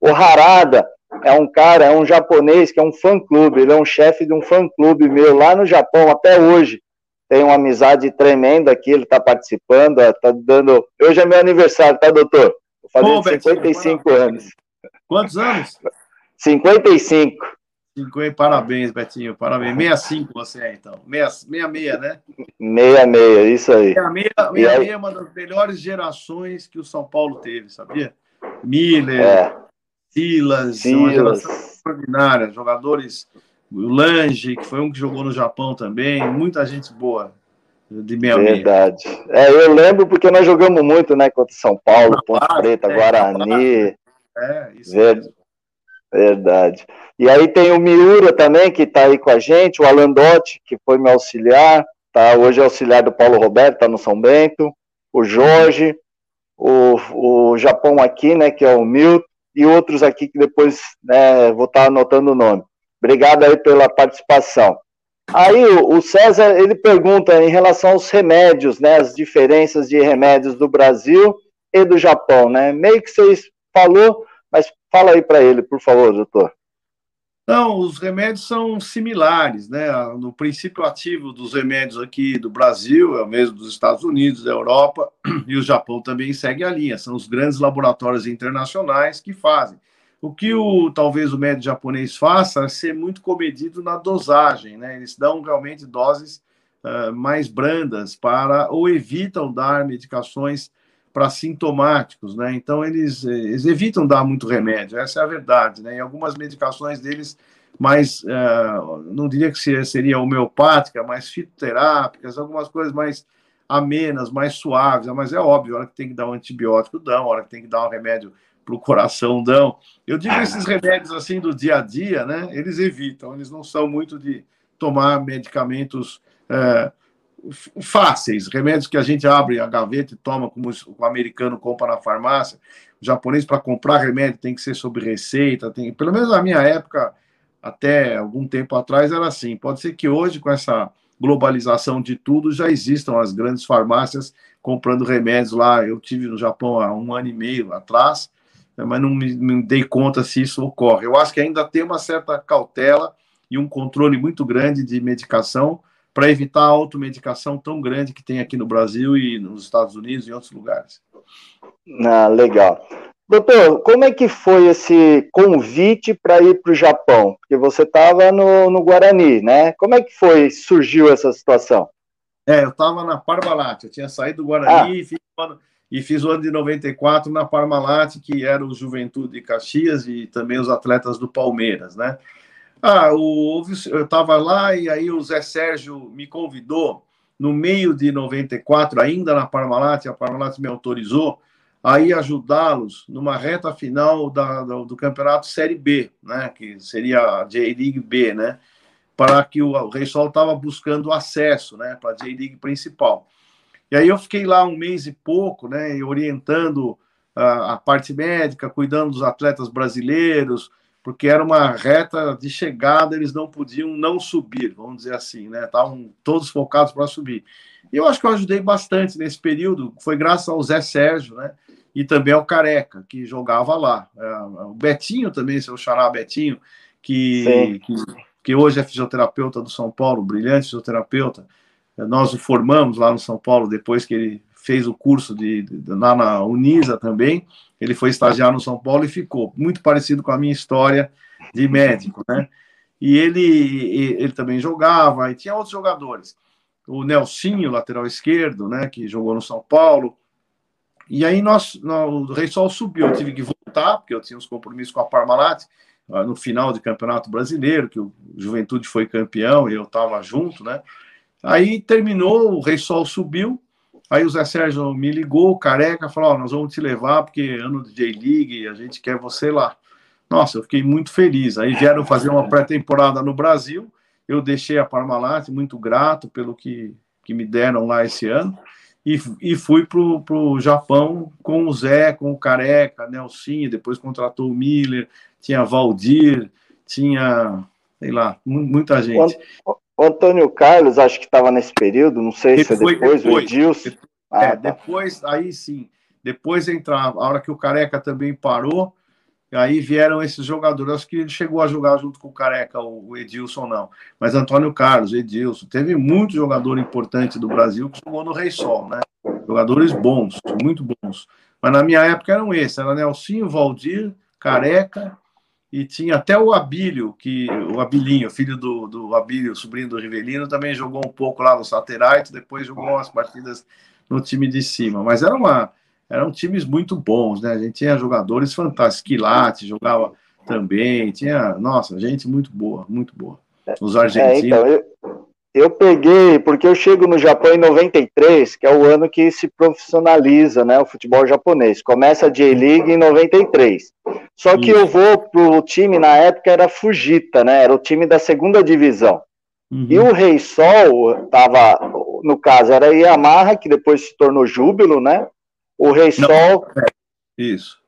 O Harada é um cara, é um japonês que é um fã-clube, ele é um chefe de um fã-clube meu lá no Japão até hoje. Tem uma amizade tremenda aqui, ele está participando, está dando. Hoje é meu aniversário, tá, doutor? Vou fazer Pô, 55 Betinho, anos. Quantos anos? 55. 50, parabéns, Betinho, parabéns. 65 você é, então. 66, né? 66, isso aí. 66, 66 é uma das melhores gerações que o São Paulo teve, sabia? Miller, é. Silas, Silas. uma geração extraordinária. Jogadores, o Lange, que foi um que jogou no Japão também, muita gente boa de 66. Verdade. É, eu lembro porque nós jogamos muito, né, contra São Paulo, Ponte Preta, é, Guarani. É, isso Verdade. Verdade. E aí tem o Miura também, que está aí com a gente, o Alandotti, que foi meu auxiliar, tá? Hoje é auxiliar do Paulo Roberto, está no São Bento, o Jorge, o, o Japão aqui, né, que é o Milton, e outros aqui que depois né, vou estar tá anotando o nome. Obrigado aí pela participação. Aí o, César, ele pergunta em relação aos remédios, né, as diferenças de remédios do Brasil e do Japão, né? Meio que vocês falou, mas fala aí para ele, por favor, doutor. Não, os remédios são similares, né? No princípio ativo dos remédios aqui do Brasil é o mesmo dos Estados Unidos, da Europa e o Japão também segue a linha. São os grandes laboratórios internacionais que fazem. O que o talvez o médico japonês faça é ser muito comedido na dosagem, né? Eles dão realmente doses uh, mais brandas para ou evitam dar medicações para sintomáticos, né? Então eles, eles, evitam dar muito remédio, essa é a verdade, né? E algumas medicações deles mais, uh, não diria que seria homeopática, mais fitoterápicas, algumas coisas mais amenas, mais suaves, mas é óbvio, a hora que tem que dar um antibiótico dão, a hora que tem que dar um remédio para o coração dão. Eu digo esses remédios assim do dia a dia, né? Eles evitam, eles não são muito de tomar medicamentos uh, fáceis, remédios que a gente abre a gaveta e toma como o americano compra na farmácia. O japonês, para comprar remédio, tem que ser sob receita. Tem, pelo menos na minha época, até algum tempo atrás, era assim. Pode ser que hoje, com essa globalização de tudo, já existam as grandes farmácias comprando remédios lá. Eu tive no Japão há um ano e meio atrás mas não me, me dei conta se isso ocorre. Eu acho que ainda tem uma certa cautela e um controle muito grande de medicação para evitar a automedicação tão grande que tem aqui no Brasil e nos Estados Unidos e em outros lugares. Ah, legal. Doutor, como é que foi esse convite para ir para o Japão? Porque você estava no, no Guarani, né? Como é que foi, surgiu essa situação? É, eu estava na Parmalat, eu tinha saído do Guarani ah. e, fiz, e, fiz, o ano de 94 na Parmalat, que era o Juventude de Caxias e também os atletas do Palmeiras, né? Ah, o, eu estava lá e aí o Zé Sérgio me convidou no meio de 94, ainda na Parmalat, a Parmalat me autorizou a ajudá-los numa reta final da, do, do, campeonato Série B, né, que seria a J-League B, né, para que o, o Rei Sol estava buscando acesso, né, para a J-League principal. E aí eu fiquei lá um mês e pouco, né, orientando a, a parte médica, cuidando dos atletas brasileiros, porque era uma reta de chegada, eles não podiam não subir, vamos dizer assim, né? Estavam todos focados para subir. E eu acho que eu ajudei bastante nesse período, foi graças ao Zé Sérgio, né? E também ao Careca, que jogava lá. É, o Betinho também, seu xará Betinho, que, que, que, hoje é fisioterapeuta do São Paulo, brilhante fisioterapeuta. Nós o formamos lá no São Paulo depois que ele fez o curso de, de, lá na Unisa também. Ele foi estagiar no São Paulo e ficou muito parecido com a minha história de médico, né? E ele, ele também jogava, e tinha outros jogadores. O Nelsinho, lateral esquerdo, né, que jogou no São Paulo. E aí nós, nós o Rei Sol subiu, eu tive que voltar, porque eu tinha uns compromissos com a Parmalat, ah, no final do Campeonato Brasileiro, que o Juventude foi campeão e eu estava junto, né? Aí terminou, o Rei Sol subiu, Aí o Zé Sérgio me ligou, careca, falou: oh, nós vamos te levar porque é ano de J-League, a gente quer você lá. Nossa, eu fiquei muito feliz. Aí vieram fazer uma pré-temporada no Brasil. Eu deixei a Parmalat, muito grato pelo que, que me deram lá esse ano. E, e fui para o Japão com o Zé, com o Careca, Nelson, depois contratou o Miller, tinha Valdir, tinha, sei lá, muita gente. O Antônio Carlos, acho que estava nesse período, não sei se é depois, depois, o Edilson. Ah, é, tá. depois, aí sim. Depois entrava, a hora que o Careca também parou, aí vieram esses jogadores. Acho que ele chegou a jogar junto com o Careca, o Edilson não. Mas Antônio Carlos, Edilson, teve muito jogador importante do Brasil que jogou no Rei Sol, né? Jogadores bons, muito bons. Mas na minha época eram esses, era Nelsinho, Valdir, Careca e tinha até o Abílio, que o Abilinho, filho do, do Abílio, sobrinho do Rivelino, também jogou um pouco lá no Satellite, depois jogou umas partidas no time de cima. Mas era uma, eram times muito bons, né? A gente tinha jogadores fantásticos. Quilate jogava também, tinha, nossa, gente muito boa, muito boa. Os argentinos. É, então, eu, eu peguei, porque eu chego no Japão em 93, que é o ano que se profissionaliza né, o futebol japonês. Começa a J-League em 93. Só que Isso. eu vou pro time, na época era Fujita, né? Era o time da segunda divisão. Uhum. E o Rei Sol tava, no caso, era Yamaha, que depois se tornou Júbilo, né? O Rei Não. Sol. É, isso.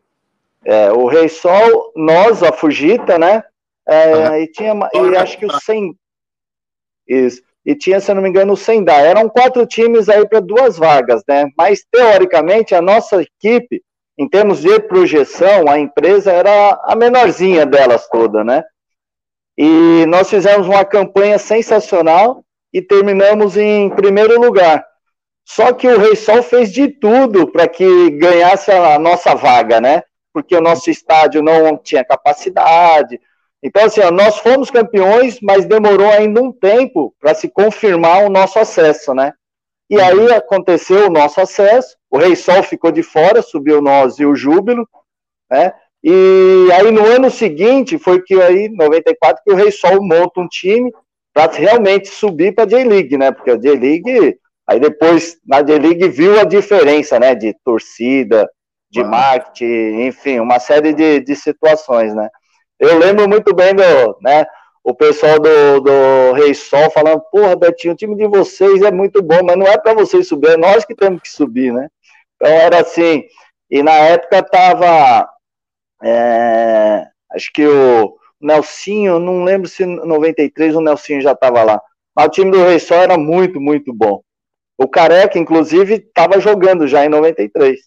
É, o Rei Sol, nós, a Fujita, né? É, E tinha, e acho que o 100. Isso e tinha, se não me engano, o Sendai. Eram quatro times aí para duas vagas, né? Mas, teoricamente, a nossa equipe, em termos de projeção, a empresa era a menorzinha delas toda, né? E nós fizemos uma campanha sensacional e terminamos em primeiro lugar. Só que o Rei Sol fez de tudo para que ganhasse a nossa vaga, né? Porque o nosso estádio não tinha capacidade, então, assim, ó, nós fomos campeões, mas demorou ainda um tempo para se confirmar o nosso acesso, né? E aí aconteceu o nosso acesso, o Rei Sol ficou de fora, subiu nós e o Júbilo, né? E aí no ano seguinte foi que aí, 94, que o Rei Sol monta um time para realmente subir para a J-League, né? Porque a J-League, aí depois na J-League viu a diferença, né? De torcida, de marketing, enfim, uma série de, de situações, né? Eu lembro muito bem do, né, o pessoal do, do Rei Sol falando, porra, Betinho, o time de vocês é muito bom, mas não é para vocês subir, é nós que temos que subir, né? Então era assim, e na época tava, é, acho que o Nelsinho, não lembro se em 93 o Nelsinho já estava lá, mas o time do Rei Sol era muito, muito bom. O Careca, inclusive, estava jogando já em 93.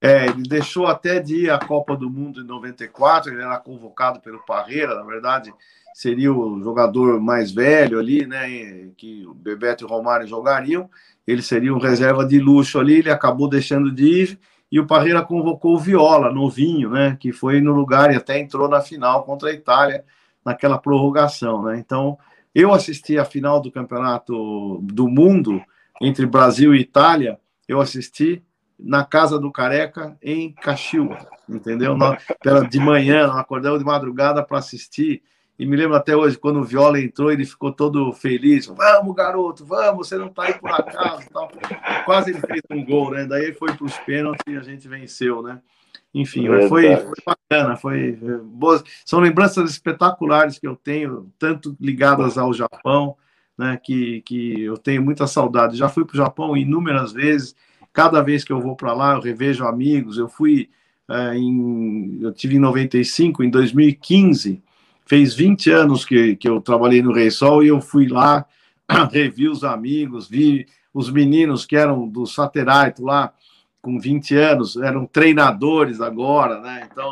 É, ele deixou até de ir à Copa do Mundo em 94, ele era convocado pelo Parreira, na verdade, seria o jogador mais velho ali, né, que o Bebeto e o Romário jogariam, ele seria um reserva de luxo ali, ele acabou deixando de ir, e o Parreira convocou o Viola, novinho, né, que foi no lugar e até entrou na final contra a Itália, naquela prorrogação, né, então eu assisti a final do Campeonato do Mundo entre Brasil e Itália, eu assisti na casa do Careca em Caxias, entendeu? pela, de manhã, nós acordamos de madrugada para assistir. E me lembro até hoje, quando o Viola entrou, ele ficou todo feliz. Vamos, garoto, vamos, você não está aí por acaso. Tal. Quase ele fez um gol, né? Daí foi para os pênaltis e a gente venceu, né? Enfim, foi, foi, bacana, foi boas. São lembranças espetaculares que eu tenho, tanto ligadas ao Japão, né? Que, que eu tenho muita saudade. Já fui para o Japão inúmeras vezes Cada vez que eu vou para lá, eu revejo amigos. Eu fui é, em. Eu tive em 95, em 2015, fez 20 anos que, que eu trabalhei no Rei Sol e eu fui lá, revi os amigos, vi os meninos que eram do Satellite lá, com 20 anos, eram treinadores agora, né? Então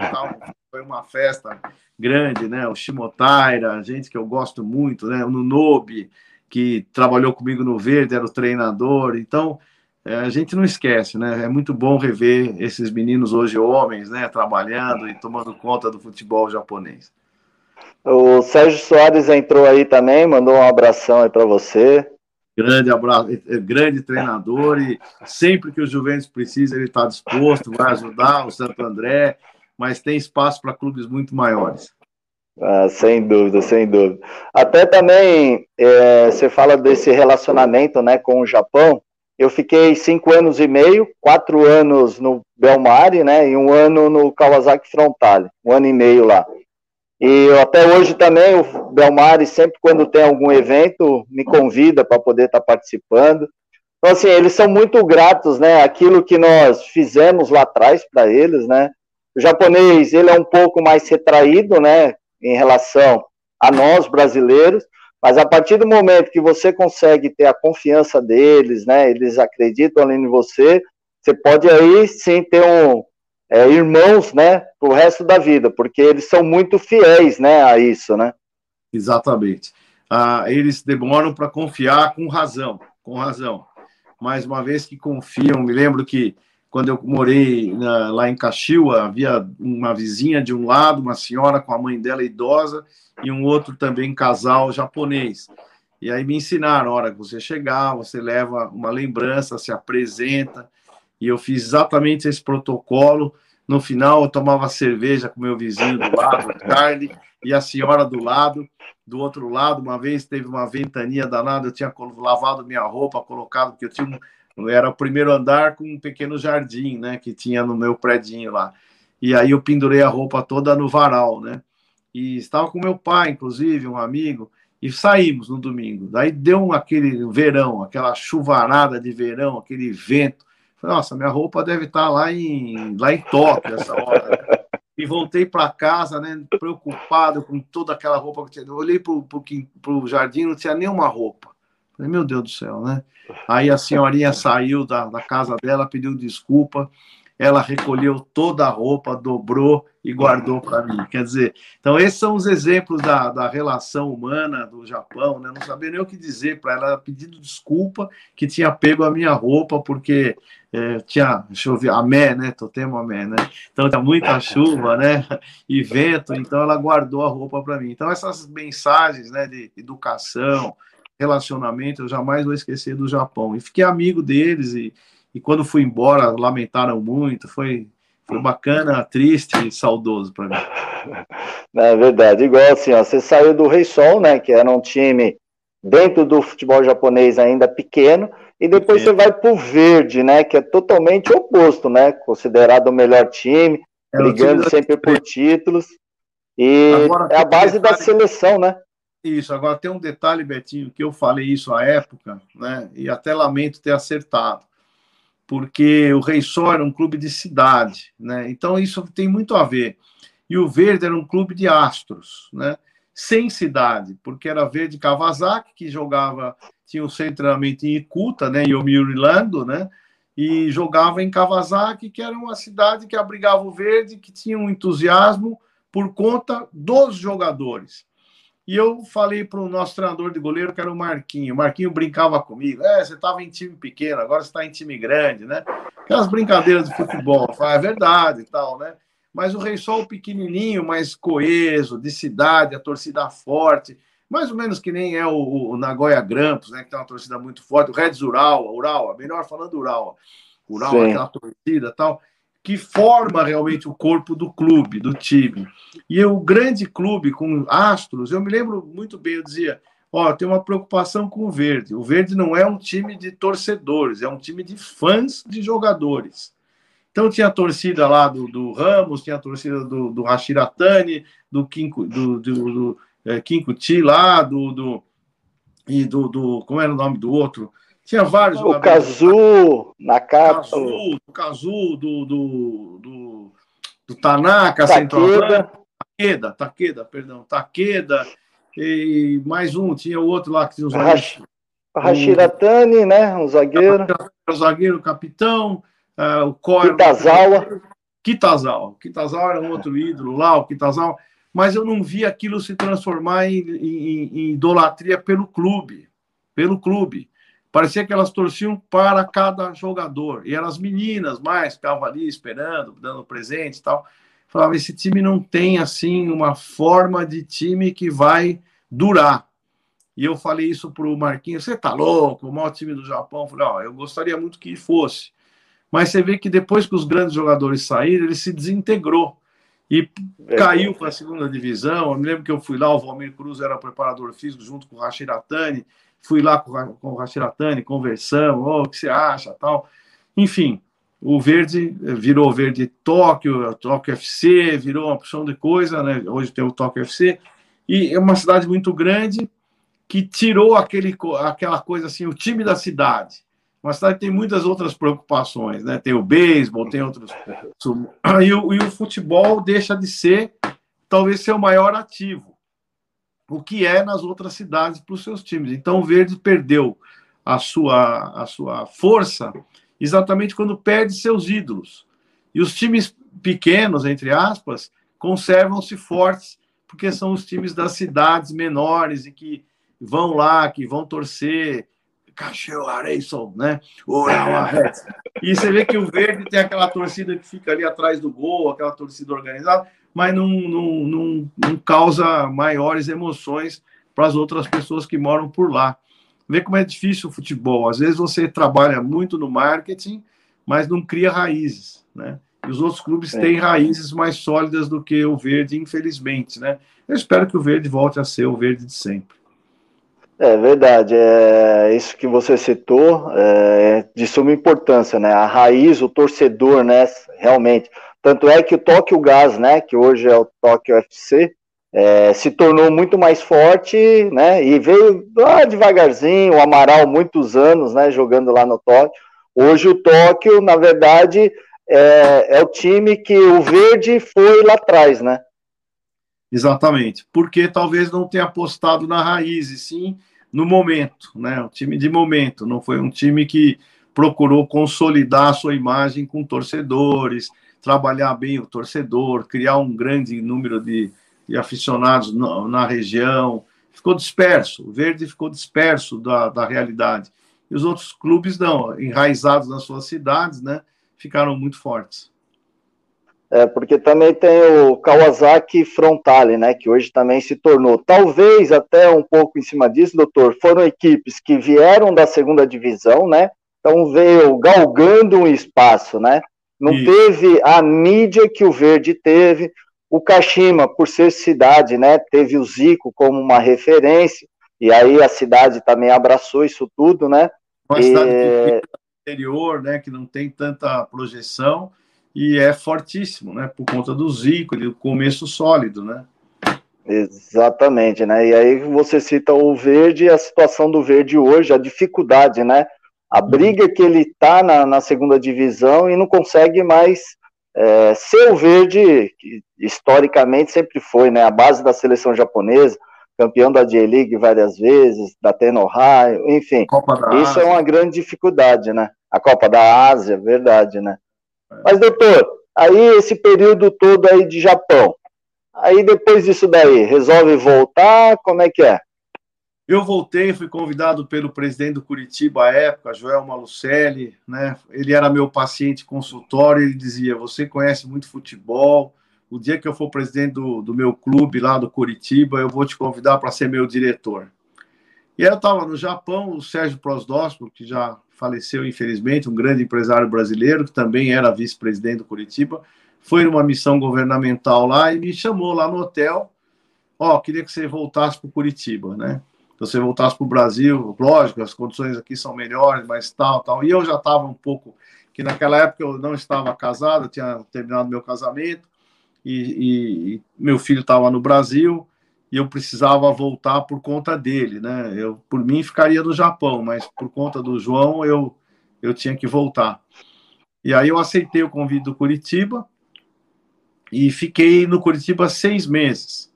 foi uma festa grande, né? O Shimotaira, gente que eu gosto muito, né? O Nunobi, que trabalhou comigo no Verde, era o treinador. Então, é, a gente não esquece, né? É muito bom rever esses meninos hoje homens, né? Trabalhando e tomando conta do futebol japonês. O Sérgio Soares entrou aí também, mandou um abração aí para você. Grande abraço, é, é, grande treinador e sempre que o Juventus precisa ele está disposto, vai ajudar o Santo André, mas tem espaço para clubes muito maiores. Ah, sem dúvida, sem dúvida. Até também é, você fala desse relacionamento, né, com o Japão. Eu fiquei cinco anos e meio, quatro anos no Belmari, né, e um ano no Kawasaki Frontale, um ano e meio lá. E até hoje também o Belmari, sempre quando tem algum evento, me convida para poder estar tá participando. Então, assim, eles são muito gratos, né, aquilo que nós fizemos lá atrás para eles, né. O japonês, ele é um pouco mais retraído, né, em relação a nós brasileiros, mas a partir do momento que você consegue ter a confiança deles, né, eles acreditam ali em você, você pode aí sim ter um é, irmãos, né, pro resto da vida, porque eles são muito fiéis, né, a isso, né? Exatamente. Ah, eles demoram para confiar com razão, com razão. Mais uma vez que confiam, me lembro que quando eu morei na, lá em Caxiua, havia uma vizinha de um lado, uma senhora com a mãe dela idosa, e um outro também casal japonês. E aí me ensinaram, a hora que você chegar, você leva uma lembrança, se apresenta, e eu fiz exatamente esse protocolo. No final, eu tomava cerveja com meu vizinho do lado, carne, e a senhora do lado, do outro lado. Uma vez teve uma ventania danada, eu tinha lavado minha roupa, colocado, porque eu tinha era o primeiro andar com um pequeno jardim, né, que tinha no meu predinho lá. E aí eu pendurei a roupa toda no varal, né? e estava com meu pai, inclusive, um amigo, e saímos no domingo. Daí deu aquele verão, aquela chuvarada de verão, aquele vento. Falei, nossa, minha roupa deve estar lá em, lá em Tóquio essa hora. E voltei para casa, né, preocupado com toda aquela roupa que tinha. Eu olhei para o jardim, não tinha nenhuma roupa. Falei, meu Deus do céu, né? Aí a senhorinha saiu da, da casa dela, pediu desculpa ela recolheu toda a roupa, dobrou e guardou para mim. Quer dizer, então esses são os exemplos da, da relação humana do Japão, né? Não sabia nem o que dizer para ela, pedindo desculpa que tinha pego a minha roupa porque é, tinha chovido, amé, né? Totemo amé, né? Então tinha muita chuva, né? E vento, então ela guardou a roupa para mim. Então essas mensagens, né, de educação, relacionamento, eu jamais vou esquecer do Japão. E fiquei amigo deles e e quando fui embora, lamentaram muito. Foi, foi bacana, triste e saudoso para mim. É verdade. Igual assim, ó, você saiu do Rei Sol, né? Que era um time dentro do futebol japonês ainda pequeno, e depois pequeno. você vai para o Verde, né? Que é totalmente oposto, né? Considerado o melhor time, é, brigando time sempre por títulos. E agora, é a base da seleção, né? Isso, agora tem um detalhe, Betinho, que eu falei isso à época, né? E até lamento ter acertado porque o Rei Sol era um clube de cidade, né? Então isso tem muito a ver. E o Verde era um clube de astros, né? Sem cidade, porque era Verde Kawasaki que jogava, tinha o um treinamento em Ikuta, né? Yomiuri Lando, né? e jogava em Kawasaki, que era uma cidade que abrigava o verde, que tinha um entusiasmo por conta dos jogadores. E eu falei para o nosso treinador de goleiro, que era o Marquinho. O Marquinho brincava comigo. É, você estava em time pequeno, agora você está em time grande, né? Aquelas brincadeiras de futebol. é verdade e tal, né? Mas o Rei Sol pequenininho, mais coeso, de cidade, a torcida forte mais ou menos que nem é o, o Nagoya Grampus, né, que tem uma torcida muito forte, o Reds Ural, Ural, melhor falando Ural, Ural, Sim. aquela torcida tal, que forma realmente o corpo do clube, do time. E o grande clube com astros, eu me lembro muito bem, eu dizia, ó, tem uma preocupação com o Verde. O Verde não é um time de torcedores, é um time de fãs de jogadores. Então tinha a torcida lá do, do Ramos, tinha a torcida do, do Hashiratani, do, Kinko, do, do, do é, lá, do, do, e do, do. Como era o nome do outro? Tinha vários o Kazu, Nakata. Kazu, o Kazu, do, do, do, do Tanaka, Takeda. Takeda, Takeda, perdão, Takeda, e mais um, tinha o outro lá que tinha os Hash, Hashiratani, um, né? Um zagueiro. O zagueiro, o capitão, uh, o Core. Kitazawa. Kitazawa. Kitazawa era um outro ídolo lá, o Kitazawa mas eu não vi aquilo se transformar em, em, em idolatria pelo clube, pelo clube. Parecia que elas torciam para cada jogador. E eram as meninas mais, ficavam ali esperando, dando presente e tal. Falava, esse time não tem, assim, uma forma de time que vai durar. E eu falei isso para o Marquinhos, você tá louco, o maior time do Japão. Eu falei, ó, eu gostaria muito que fosse. Mas você vê que depois que os grandes jogadores saíram, ele se desintegrou e é. caiu para a segunda divisão. Eu me lembro que eu fui lá, o Valmir Cruz era preparador físico junto com o Rashiratani. Fui lá com, com o Rashiratani, conversamos, oh, o que você acha, tal. Enfim, o Verde virou Verde Tóquio, Tóquio FC, virou uma opção de coisa, né? Hoje tem o Tóquio FC. E é uma cidade muito grande que tirou aquele, aquela coisa assim, o time da cidade uma cidade que tem muitas outras preocupações, né? Tem o beisebol, tem outros. E o, e o futebol deixa de ser, talvez, seu maior ativo, o que é nas outras cidades para os seus times. Então, o Verde perdeu a sua, a sua força exatamente quando perde seus ídolos. E os times pequenos, entre aspas, conservam-se fortes, porque são os times das cidades menores e que vão lá, que vão torcer Cacheu Areison, né? E você vê que o verde tem aquela torcida que fica ali atrás do gol, aquela torcida organizada, mas não, não, não, não causa maiores emoções para as outras pessoas que moram por lá. Vê como é difícil o futebol. Às vezes você trabalha muito no marketing, mas não cria raízes, né? E os outros clubes é. têm raízes mais sólidas do que o verde, infelizmente, né? Eu espero que o verde volte a ser o verde de sempre. É verdade, é isso que você citou é de suma importância, né? A raiz, o torcedor, né? Realmente. Tanto é que o Tóquio Gás, né? Que hoje é o Tóquio FC, é, se tornou muito mais forte, né? E veio lá devagarzinho, o Amaral, muitos anos, né? Jogando lá no Tóquio. Hoje o Tóquio, na verdade, é, é o time que o Verde foi lá atrás, né? Exatamente, porque talvez não tenha apostado na raiz, e sim no momento, né? Um time de momento, não foi um time que procurou consolidar a sua imagem com torcedores, trabalhar bem o torcedor, criar um grande número de, de aficionados na, na, região. Ficou disperso, o Verde ficou disperso da, da realidade. E os outros clubes não, enraizados nas suas cidades, né? Ficaram muito fortes. É, porque também tem o Kawasaki Frontale, né, que hoje também se tornou, talvez até um pouco em cima disso, doutor, foram equipes que vieram da segunda divisão, né, então veio galgando um espaço, né, não teve a mídia que o Verde teve, o Kashima, por ser cidade, né, teve o Zico como uma referência, e aí a cidade também abraçou isso tudo, né. Uma cidade é... interior, né, que não tem tanta projeção, e é fortíssimo, né? Por conta do Zico, do começo sólido, né? Exatamente, né? E aí você cita o Verde, a situação do Verde hoje, a dificuldade, né? A briga que ele tá na, na segunda divisão e não consegue mais é, ser o Verde, que historicamente sempre foi, né? A base da seleção japonesa, campeão da J-League várias vezes, da Teno Ohio, enfim. Isso é uma grande dificuldade, né? A Copa da Ásia, verdade, né? É. Mas, doutor, aí esse período todo aí de Japão, aí depois disso daí, resolve voltar, como é que é? Eu voltei, fui convidado pelo presidente do Curitiba à época, Joel Malucelli, né? Ele era meu paciente consultório, ele dizia: "Você conhece muito futebol, o dia que eu for presidente do, do meu clube lá do Curitiba, eu vou te convidar para ser meu diretor". E eu estava no Japão, o Sérgio Prosdóspolo, que já faleceu infelizmente, um grande empresário brasileiro, que também era vice-presidente do Curitiba, foi numa missão governamental lá e me chamou lá no hotel. Ó, oh, queria que você voltasse para Curitiba, né? Se você voltasse para o Brasil, lógico, as condições aqui são melhores, mas tal, tal. E eu já estava um pouco, que naquela época eu não estava casado, eu tinha terminado meu casamento, e, e meu filho estava no Brasil, e eu precisava voltar por conta dele, né? Eu, por mim, ficaria no Japão, mas por conta do João, eu, eu tinha que voltar. E aí eu aceitei o convite do Curitiba, e fiquei no Curitiba seis meses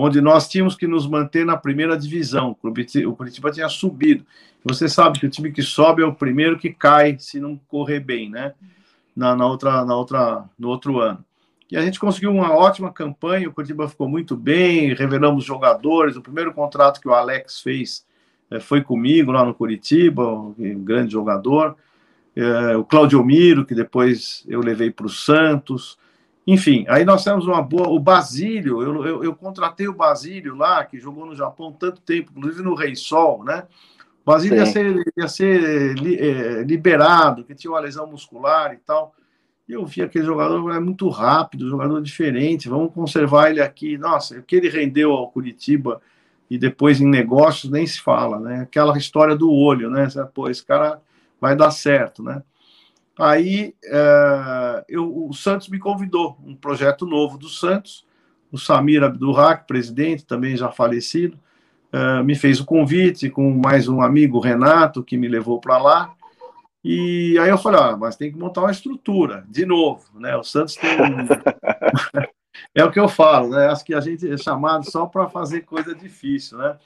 onde nós tínhamos que nos manter na primeira divisão. O Curitiba tinha subido. Você sabe que o time que sobe é o primeiro que cai se não correr bem, né? Na, na outra, na outra, no outro ano. E a gente conseguiu uma ótima campanha. O Curitiba ficou muito bem. Revelamos jogadores. O primeiro contrato que o Alex fez é, foi comigo lá no Curitiba, um grande jogador. É, o Claudio Miro, que depois eu levei para o Santos. Enfim, aí nós temos uma boa. O Basílio, eu, eu, eu, contratei o Basílio lá, que jogou no Japão tanto tempo, inclusive no Rei Sol, né? O Basílio ia ser, ia ser é, liberado, que tinha uma lesão muscular e tal. E eu vi aquele jogador é muito rápido, jogador diferente, vamos conservar ele aqui. Nossa, o que ele rendeu ao Curitiba e depois em negócios nem se fala, né? Aquela história do olho, né? Pô, esse cara vai dar certo, né? Aí é, eu, o Santos me convidou, um projeto novo do Santos, o Samir Abdurrak, presidente, também já falecido, é, me fez o convite com mais um amigo, Renato, que me levou para lá. E aí eu falei, ah, mas tem que montar uma estrutura, de novo, né? O Santos tem um... é o que eu falo, né? Acho que a gente é chamado só para fazer coisa difícil, né?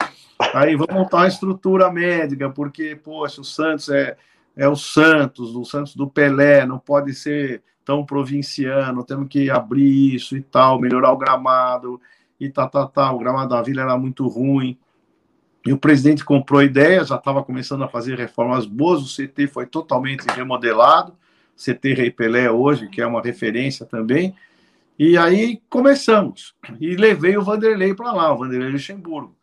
Aí vamos montar uma estrutura médica, porque, poxa, o Santos é, é o Santos, o Santos do Pelé, não pode ser tão provinciano, temos que abrir isso e tal, melhorar o gramado e tal, tal, tal. O gramado da Vila era muito ruim. E o presidente comprou a ideia, já estava começando a fazer reformas boas, o CT foi totalmente remodelado, CT Rei Pelé hoje, que é uma referência também. E aí começamos. E levei o Vanderlei para lá, o Vanderlei Luxemburgo,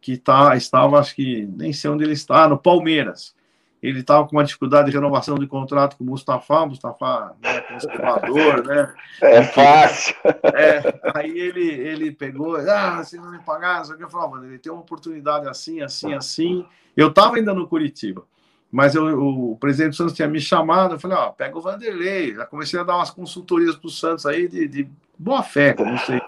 que tá, estava, acho que nem sei onde ele está, no Palmeiras ele estava com uma dificuldade de renovação de contrato com o Mustafa, Mustafa né, conservador, né? É fácil. É, aí ele, ele pegou, ah, se não me pagar, só que eu falava, mano, ele tem uma oportunidade assim, assim, assim. Eu estava ainda no Curitiba, mas eu, o presidente do Santos tinha me chamado, eu falei, ó, pega o Vanderlei, já comecei a dar umas consultorias para o Santos aí de, de boa fé, não sei.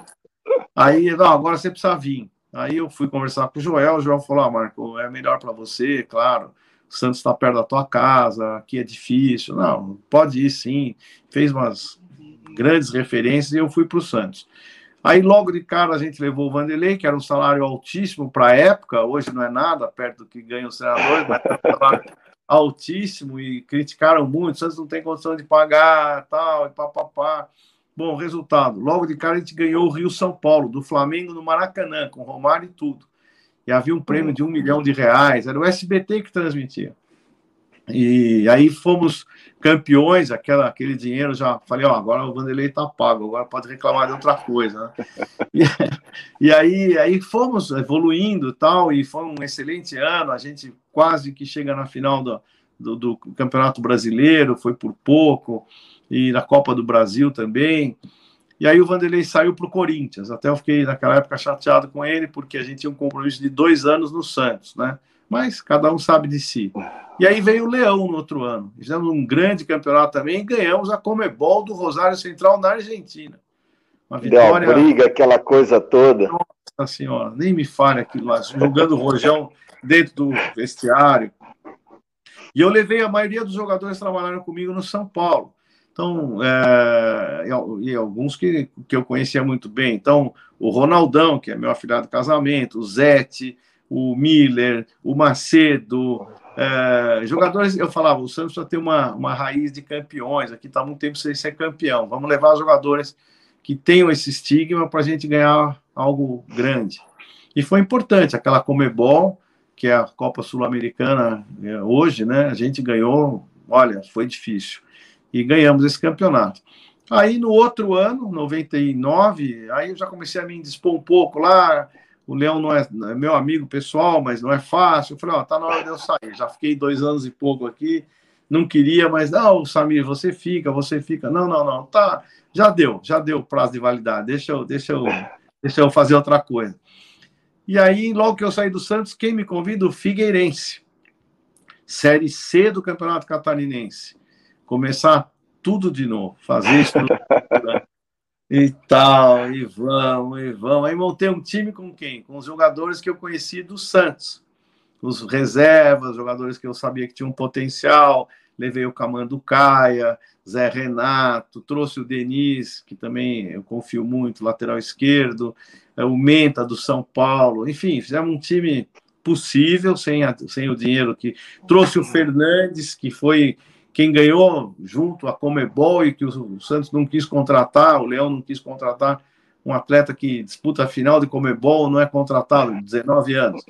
Aí, não, agora você precisa vir. Aí eu fui conversar com o Joel, o Joel falou, ah, Marco, é melhor para você, claro Santos está perto da tua casa, aqui é difícil. Não, pode ir sim. Fez umas grandes referências e eu fui para o Santos. Aí logo de cara a gente levou o Vanderlei, que era um salário altíssimo para a época, hoje não é nada perto do que ganha o senador, mas era um salário altíssimo e criticaram muito, Santos não tem condição de pagar, tal, e papapá. Bom, resultado, logo de cara a gente ganhou o Rio São Paulo, do Flamengo no Maracanã, com Romário e tudo e havia um prêmio de um milhão de reais, era o SBT que transmitia. E aí fomos campeões, aquela, aquele dinheiro já falei, ó, agora o Vanderlei tá pago, agora pode reclamar de outra coisa. Né? E, e, aí, aí fomos evoluindo tal, e foi um excelente ano, a gente quase que chega na final do, do, do Campeonato Brasileiro, foi por pouco, e na Copa do Brasil também. E aí o Vanderlei saiu para o Corinthians. Até eu fiquei naquela época chateado com ele, porque a gente tinha um compromisso de dois anos no Santos, né? Mas cada um sabe de si. E aí veio o Leão no outro ano. Fizemos um grande campeonato também e ganhamos a Comebol do Rosário Central na Argentina. Uma vitória. Deu briga, aquela coisa toda. Nossa senhora, nem me fale aquilo lá, jogando o rojão dentro do vestiário. E eu levei a maioria dos jogadores que trabalharam comigo no São Paulo. Então, é, e alguns que, que eu conhecia muito bem. Então, o Ronaldão, que é meu afilhado de casamento, o Zete, o Miller, o Macedo, é, jogadores, eu falava, o Santos só tem uma, uma raiz de campeões, aqui está muito tempo sem ser campeão. Vamos levar jogadores que tenham esse estigma para a gente ganhar algo grande. E foi importante, aquela Comebol, que é a Copa Sul-Americana é, hoje, né? A gente ganhou, olha, foi difícil. E ganhamos esse campeonato. Aí no outro ano, 99, aí eu já comecei a me indispor um pouco lá. O Leão não é, é meu amigo pessoal, mas não é fácil. Eu falei, ó, tá na hora de eu sair. Já fiquei dois anos e pouco aqui, não queria, mas não, Samir, você fica, você fica. Não, não, não, tá, já deu, já deu prazo de validade. Deixa eu, deixa eu, deixa eu fazer outra coisa. E aí, logo que eu saí do Santos, quem me convida? O Figueirense. Série C do Campeonato Catarinense. Começar tudo de novo, fazer isso e tal, e vamos, e vamos. Aí montei um time com quem? Com os jogadores que eu conheci do Santos. Os reservas, jogadores que eu sabia que tinham potencial. Levei o Camando Caia, Zé Renato, trouxe o Denis, que também eu confio muito, lateral esquerdo, é, o Menta do São Paulo, enfim, fizemos um time possível sem, a, sem o dinheiro que trouxe o Fernandes, que foi quem ganhou junto a Comebol e que o Santos não quis contratar, o Leão não quis contratar um atleta que disputa a final de Comebol, não é contratado, 19 anos.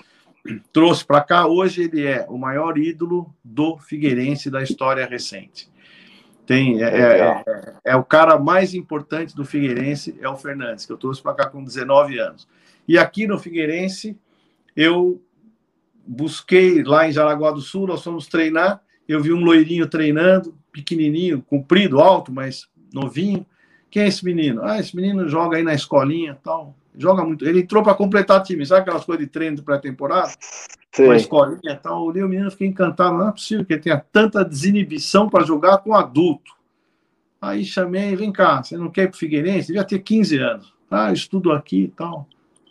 Trouxe para cá, hoje ele é o maior ídolo do Figueirense da história recente. Tem, é, é, é, é, o cara mais importante do Figueirense, é o Fernandes, que eu trouxe para cá com 19 anos. E aqui no Figueirense, eu busquei lá em Jaraguá do Sul, nós fomos treinar, eu vi um loirinho treinando, pequenininho, comprido, alto, mas novinho. Quem é esse menino? Ah, esse menino joga aí na escolinha tal. Joga muito. Ele entrou para completar time, sabe aquelas coisas de treino de pré-temporada? Uma escolinha e tal. Olhei o menino, fiquei encantado. Não é possível que ele tenha tanta desinibição para jogar com adulto. Aí chamei, vem cá, você não quer ir para Figueirense? Devia ter 15 anos. Ah, estudo aqui e tal.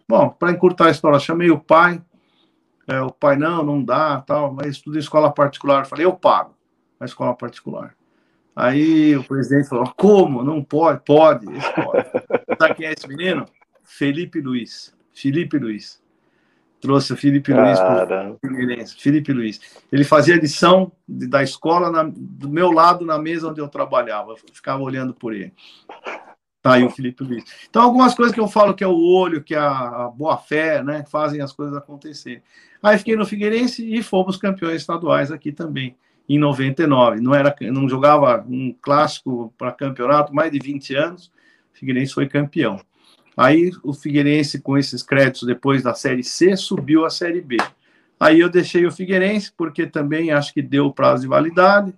Bom, para encurtar a história, chamei o pai. É, o pai, não, não dá, tal, mas estudo em escola particular. falei, eu pago a escola particular. Aí o presidente falou, como? Não pode? Pode, pode. Sabe quem é esse menino? Felipe Luiz. Felipe Luiz. Trouxe o Felipe Luiz para Felipe Luiz. Ele fazia lição de, da escola na, do meu lado na mesa onde eu trabalhava. Eu ficava olhando por ele. Tá aí o Felipe Luiz. Então, algumas coisas que eu falo que é o olho, que é a, a boa fé, né? Fazem as coisas acontecerem. Aí fiquei no Figueirense e fomos campeões estaduais aqui também, em 99. Não, era, não jogava um clássico para campeonato, mais de 20 anos. O Figueirense foi campeão. Aí o Figueirense, com esses créditos depois da Série C, subiu à Série B. Aí eu deixei o Figueirense, porque também acho que deu o prazo de validade.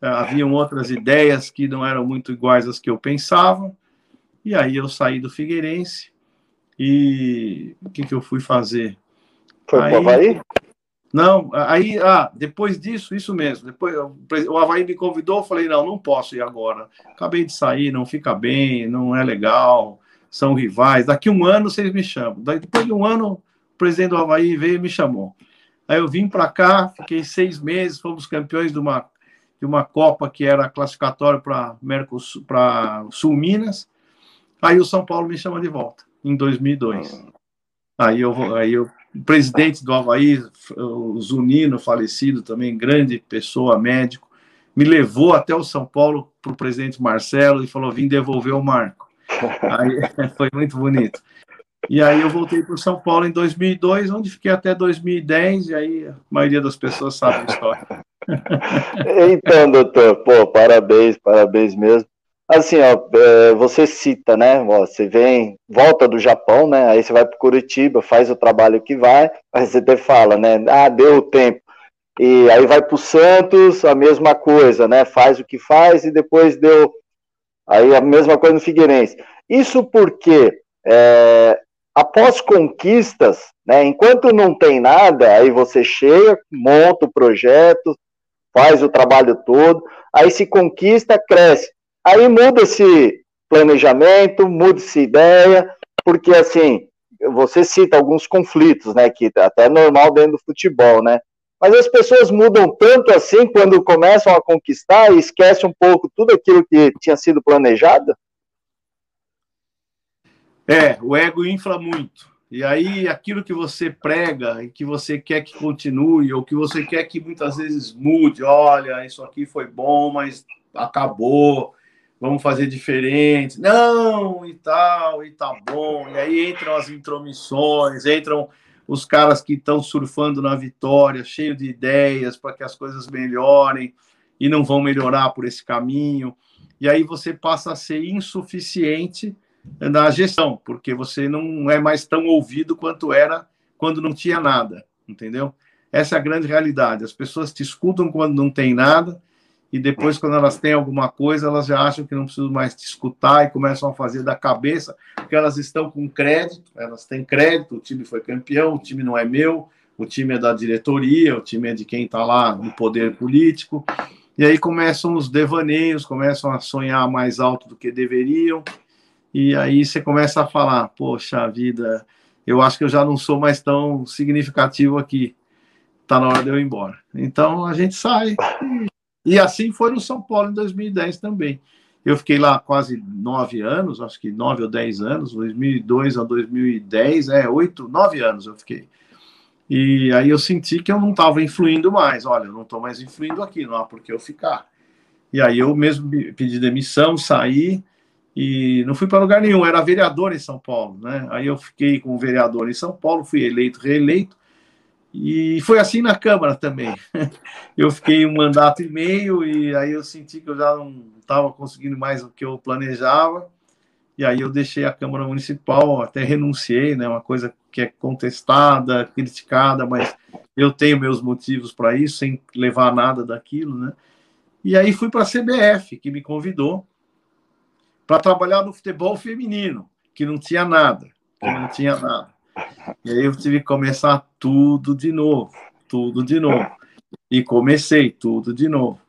Ah, haviam outras ideias que não eram muito iguais às que eu pensava. E aí eu saí do Figueirense. E o que, que eu fui fazer? Foi para o Havaí? Não, aí, ah, depois disso, isso mesmo. Depois o Havaí me convidou, eu falei, não, não posso ir agora. Acabei de sair, não fica bem, não é legal são rivais. Daqui um ano vocês me chamam. Daí, depois de um ano, o presidente do Havaí veio e me chamou. Aí eu vim para cá, fiquei seis meses, fomos campeões de uma, de uma Copa que era classificatória para Mercosul, para Sul Minas. Aí o São Paulo me chama de volta, em 2002. Aí eu, aí eu o presidente do Havaí, o Zunino, falecido também, grande pessoa, médico, me levou até o São Paulo para o presidente Marcelo e falou: vim devolver o Marco. Aí, foi muito bonito. E aí eu voltei para São Paulo em 2002, onde fiquei até 2010, e aí a maioria das pessoas sabe a história. Então, doutor, pô, parabéns, parabéns mesmo. Assim, ó, é, você cita, né? Você vem, volta do Japão, né? Aí você vai para Curitiba, faz o trabalho que vai, aí você até fala, né? Ah, deu o tempo. E aí vai para o Santos, a mesma coisa, né? Faz o que faz e depois deu Aí a mesma coisa no Figueirense. Isso porque é, após conquistas, né, enquanto não tem nada, aí você chega, monta o projeto, faz o trabalho todo, aí se conquista, cresce. Aí muda esse planejamento, muda essa ideia, porque assim, você cita alguns conflitos, né, que até é normal dentro do futebol, né? Mas as pessoas mudam tanto assim quando começam a conquistar e esquecem um pouco tudo aquilo que tinha sido planejado? É, o ego infla muito. E aí, aquilo que você prega e que você quer que continue, ou que você quer que muitas vezes mude, olha, isso aqui foi bom, mas acabou, vamos fazer diferente. Não, e tal, e tá bom. E aí entram as intromissões, entram os caras que estão surfando na vitória, cheio de ideias para que as coisas melhorem e não vão melhorar por esse caminho. E aí você passa a ser insuficiente na gestão, porque você não é mais tão ouvido quanto era quando não tinha nada, entendeu? Essa é a grande realidade. As pessoas te escutam quando não tem nada e depois, quando elas têm alguma coisa, elas já acham que não precisam mais te escutar e começam a fazer da cabeça, porque elas estão com crédito, elas têm crédito, o time foi campeão, o time não é meu, o time é da diretoria, o time é de quem está lá no poder político. E aí começam os devaneios, começam a sonhar mais alto do que deveriam, e aí você começa a falar: poxa vida, eu acho que eu já não sou mais tão significativo aqui, está na hora de eu ir embora. Então a gente sai. E assim foi no São Paulo em 2010 também. Eu fiquei lá quase nove anos, acho que nove ou dez anos, 2002 a 2010, é, oito, nove anos eu fiquei. E aí eu senti que eu não estava influindo mais. Olha, eu não estou mais influindo aqui, não há por que eu ficar. E aí eu mesmo pedi demissão, saí e não fui para lugar nenhum. Era vereador em São Paulo, né? Aí eu fiquei como vereador em São Paulo, fui eleito, reeleito. E foi assim na Câmara também. Eu fiquei um mandato e meio e aí eu senti que eu já não estava conseguindo mais o que eu planejava. E aí eu deixei a Câmara Municipal, até renunciei, né? Uma coisa que é contestada, criticada, mas eu tenho meus motivos para isso, sem levar nada daquilo, né? E aí fui para a CBF, que me convidou para trabalhar no futebol feminino, que não tinha nada, que não tinha nada. E aí eu tive que começar tudo de novo, tudo de novo. E comecei tudo de novo.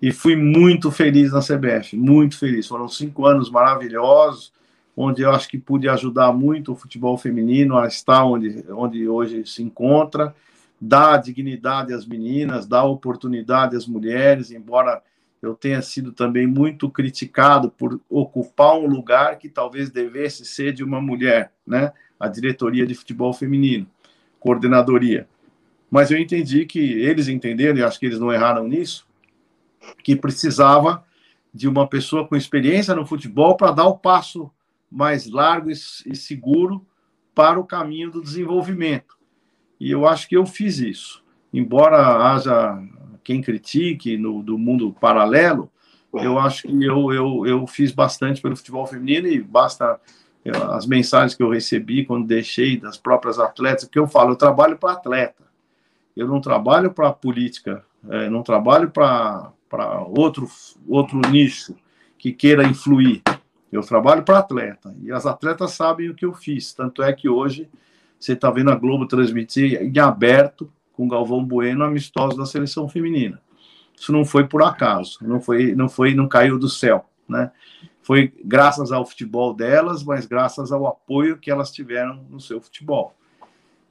E fui muito feliz na CBF, muito feliz. Foram cinco anos maravilhosos, onde eu acho que pude ajudar muito o futebol feminino a estar onde, onde hoje se encontra, dar dignidade às meninas, dar oportunidade às mulheres, embora eu tenha sido também muito criticado por ocupar um lugar que talvez devesse ser de uma mulher, né? A diretoria de futebol feminino, coordenadoria. Mas eu entendi que eles entenderam, e acho que eles não erraram nisso, que precisava de uma pessoa com experiência no futebol para dar o passo mais largo e seguro para o caminho do desenvolvimento. E eu acho que eu fiz isso. Embora haja quem critique no, do mundo paralelo, eu acho que eu, eu, eu fiz bastante pelo futebol feminino e basta eu, as mensagens que eu recebi quando deixei das próprias atletas, que eu falo, eu trabalho para atleta, eu não trabalho para política, é, não trabalho para outro, outro nicho que queira influir, eu trabalho para atleta, e as atletas sabem o que eu fiz, tanto é que hoje você está vendo a Globo transmitir em aberto com Galvão Bueno amistosos da seleção feminina. Isso não foi por acaso, não foi, não foi, não caiu do céu, né? Foi graças ao futebol delas, mas graças ao apoio que elas tiveram no seu futebol.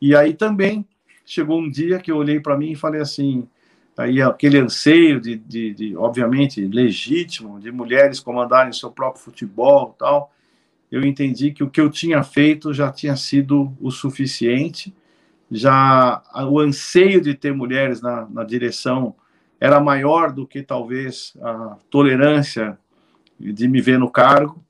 E aí também chegou um dia que eu olhei para mim e falei assim, aí aquele anseio de, de, de, obviamente legítimo de mulheres comandarem seu próprio futebol tal eu entendi que o que eu tinha feito já tinha sido o suficiente já o anseio de ter mulheres na, na direção era maior do que talvez a tolerância de me ver no cargo.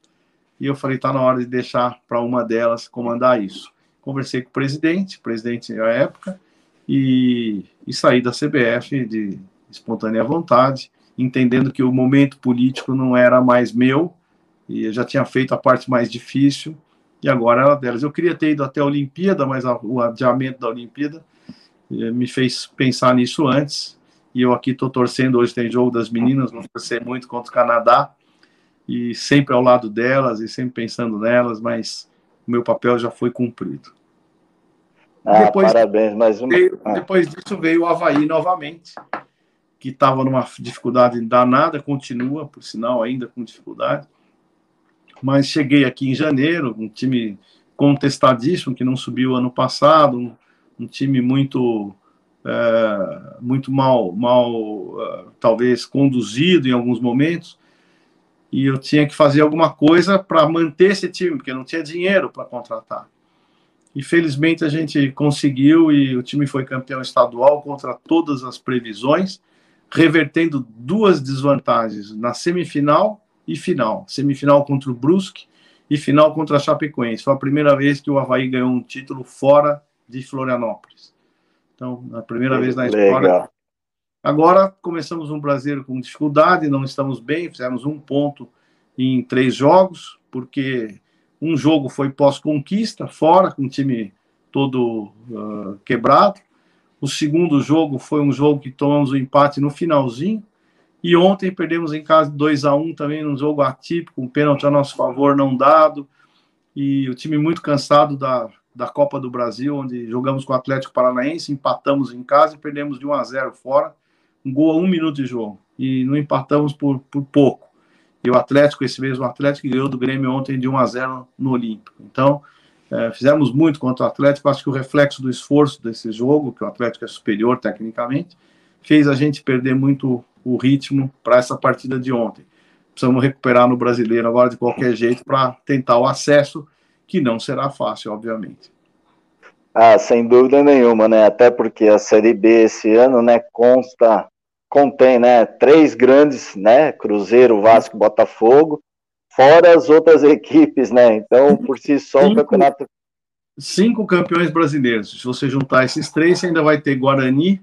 E eu falei, está na hora de deixar para uma delas comandar isso. Conversei com o presidente, presidente à época, e, e saí da CBF de espontânea vontade, entendendo que o momento político não era mais meu, e eu já tinha feito a parte mais difícil, e agora ela delas. Eu queria ter ido até a Olimpíada, mas o adiamento da Olimpíada eh, me fez pensar nisso antes. E eu aqui estou torcendo. Hoje tem jogo das meninas, vou torcer muito contra o Canadá. E sempre ao lado delas e sempre pensando nelas, mas o meu papel já foi cumprido. Ah, depois, parabéns, mais uma. Veio, ah. Depois disso veio o Havaí novamente, que estava numa dificuldade danada, continua, por sinal, ainda com dificuldade mas cheguei aqui em janeiro, um time contestadíssimo que não subiu ano passado, um, um time muito é, muito mal, mal uh, talvez conduzido em alguns momentos, e eu tinha que fazer alguma coisa para manter esse time, porque não tinha dinheiro para contratar. E felizmente a gente conseguiu e o time foi campeão estadual contra todas as previsões, revertendo duas desvantagens na semifinal e final. Semifinal contra o Brusque e final contra a Chapecoense. Foi a primeira vez que o Havaí ganhou um título fora de Florianópolis. Então, a primeira vez na história. Agora começamos um brasileiro com dificuldade, não estamos bem, fizemos um ponto em três jogos, porque um jogo foi pós-conquista, fora, com o time todo uh, quebrado. O segundo jogo foi um jogo que tomamos o um empate no finalzinho. E ontem perdemos em casa 2 a 1 um, também num jogo atípico, um pênalti a nosso favor não dado. E o time muito cansado da, da Copa do Brasil, onde jogamos com o Atlético Paranaense, empatamos em casa e perdemos de 1 a 0 fora. Um gol a um minuto de jogo. E não empatamos por, por pouco. E o Atlético, esse mesmo Atlético, ganhou do Grêmio ontem de 1 a 0 no Olímpico. Então, é, fizemos muito contra o Atlético. Acho que o reflexo do esforço desse jogo, que o Atlético é superior tecnicamente, fez a gente perder muito o ritmo para essa partida de ontem. Precisamos recuperar no brasileiro agora de qualquer jeito para tentar o acesso, que não será fácil, obviamente. Ah, sem dúvida nenhuma, né? Até porque a Série B esse ano, né, consta contém, né, três grandes, né, Cruzeiro, Vasco, Botafogo, fora as outras equipes, né? Então, por si só, cinco, o campeonato cinco campeões brasileiros. Se você juntar esses três, você ainda vai ter Guarani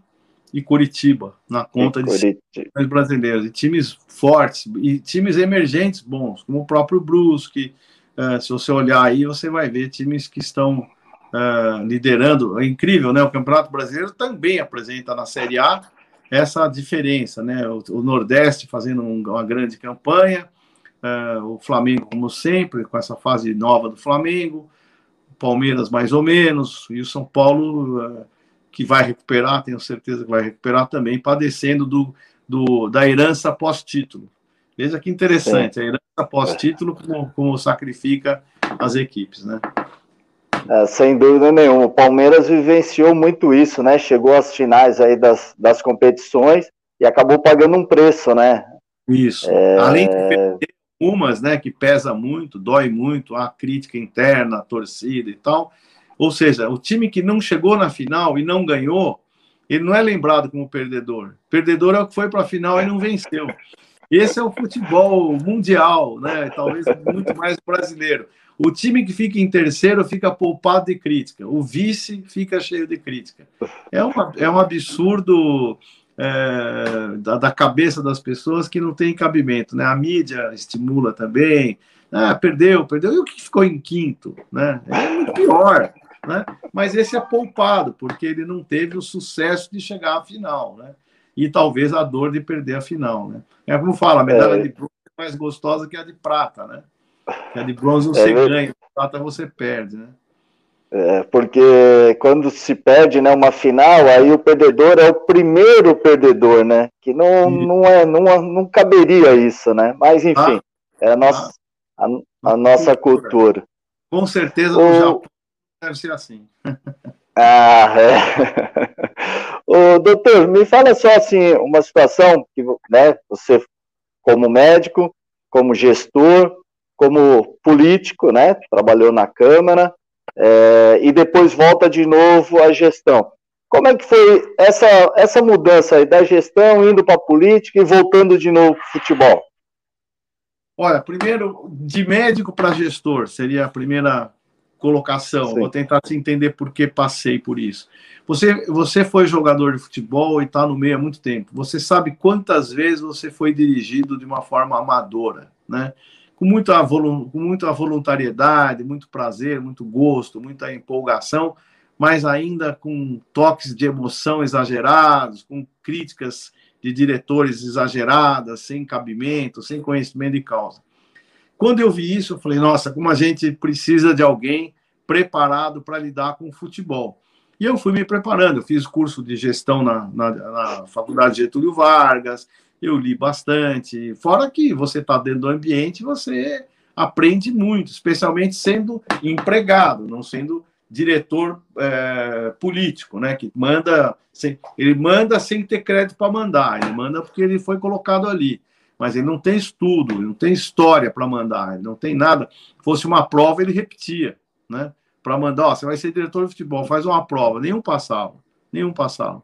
e Curitiba na conta e de campeões brasileiros. E times fortes e times emergentes bons, como o próprio Brusque. Uh, se você olhar aí, você vai ver times que estão uh, liderando. É incrível, né? O Campeonato Brasileiro também apresenta na Série A essa diferença, né? O, o Nordeste fazendo um, uma grande campanha, uh, o Flamengo, como sempre, com essa fase nova do Flamengo, o Palmeiras mais ou menos, e o São Paulo, uh, que vai recuperar, tenho certeza que vai recuperar também, padecendo do, do da herança pós-título. Veja que interessante, a herança pós-título, como, como sacrifica as equipes, né? É, sem dúvida nenhuma. O Palmeiras vivenciou muito isso, né? Chegou às finais aí das, das competições e acabou pagando um preço, né? Isso. É... Além de perder umas, né, que pesa muito, dói muito, a crítica interna, a torcida e tal. Ou seja, o time que não chegou na final e não ganhou, ele não é lembrado como perdedor. Perdedor é o que foi para a final e não venceu. Esse é o futebol mundial, né? Talvez muito mais brasileiro. O time que fica em terceiro fica poupado de crítica, o vice fica cheio de crítica. É, uma, é um absurdo é, da, da, cabeça das pessoas que não tem cabimento. Né? A mídia estimula também. Ah, perdeu, perdeu. E o que ficou em quinto? Né? É muito pior. Né? Mas esse é poupado, porque ele não teve o sucesso de chegar à final. Né? E talvez a dor de perder a final. Né? É como fala, a medalha é. de bronze é mais gostosa que a de prata. Né? É de bronze você é, ganha, de prata você perde, né? É, porque quando se perde né, uma final, aí o perdedor é o primeiro perdedor, né? Que não, não, é, não, não caberia isso, né? Mas enfim, ah, é a nossa, ah, a, a, nossa cultura. Com certeza no o... Japão deve ser assim. Ah, é. Ô, doutor, me fala só assim, uma situação que né, você, como médico, como gestor, como político, né? Trabalhou na Câmara é, e depois volta de novo à gestão. Como é que foi essa, essa mudança aí da gestão indo para a política e voltando de novo para o futebol? Olha, primeiro, de médico para gestor, seria a primeira colocação. Sim. Vou tentar se entender por que passei por isso. Você, você foi jogador de futebol e está no meio há muito tempo. Você sabe quantas vezes você foi dirigido de uma forma amadora, né? Com muita, com muita voluntariedade, muito prazer, muito gosto, muita empolgação, mas ainda com toques de emoção exagerados, com críticas de diretores exageradas, sem cabimento, sem conhecimento de causa. Quando eu vi isso, eu falei: nossa, como a gente precisa de alguém preparado para lidar com o futebol. E eu fui me preparando, eu fiz curso de gestão na, na, na Faculdade Getúlio Vargas, eu li bastante. Fora que você está dentro do ambiente, você aprende muito, especialmente sendo empregado, não sendo diretor é, político, né? Que manda, sem, ele manda sem ter crédito para mandar, ele manda porque ele foi colocado ali, mas ele não tem estudo, ele não tem história para mandar, ele não tem nada. Se fosse uma prova, ele repetia, né? para mandar, ó, você vai ser diretor de futebol, faz uma prova. Nenhum passava, nenhum passava.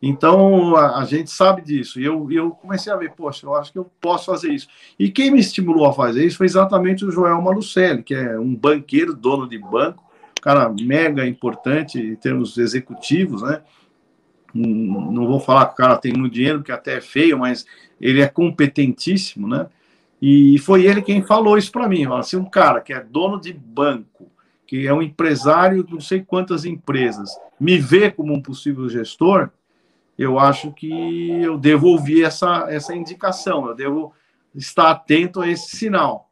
Então, a, a, gente sabe disso. E eu, eu comecei a ver, poxa, eu acho que eu posso fazer isso. E quem me estimulou a fazer isso foi exatamente o Joel Malucelli, que é um banqueiro, dono de banco, cara mega importante em termos executivos, né? Não vou falar que o cara tem muito dinheiro, que até é feio, mas ele é competentíssimo, né? E foi ele quem falou isso para mim. Assim, um cara que é dono de banco, que é um empresário de não sei quantas empresas, me vê como um possível gestor, eu acho que eu devo ouvir essa, essa indicação, eu devo estar atento a esse sinal.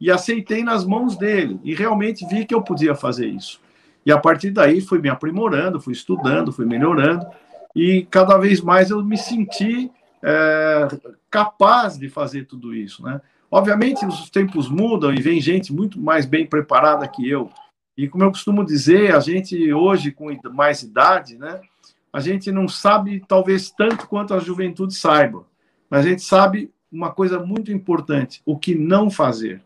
E aceitei nas mãos dele, e realmente vi que eu podia fazer isso. E a partir daí fui me aprimorando, fui estudando, fui melhorando, e cada vez mais eu me senti é, capaz de fazer tudo isso. Né? Obviamente, os tempos mudam e vem gente muito mais bem preparada que eu. E como eu costumo dizer, a gente hoje, com mais idade, né? A gente não sabe talvez tanto quanto a juventude saiba, mas a gente sabe uma coisa muito importante: o que não fazer.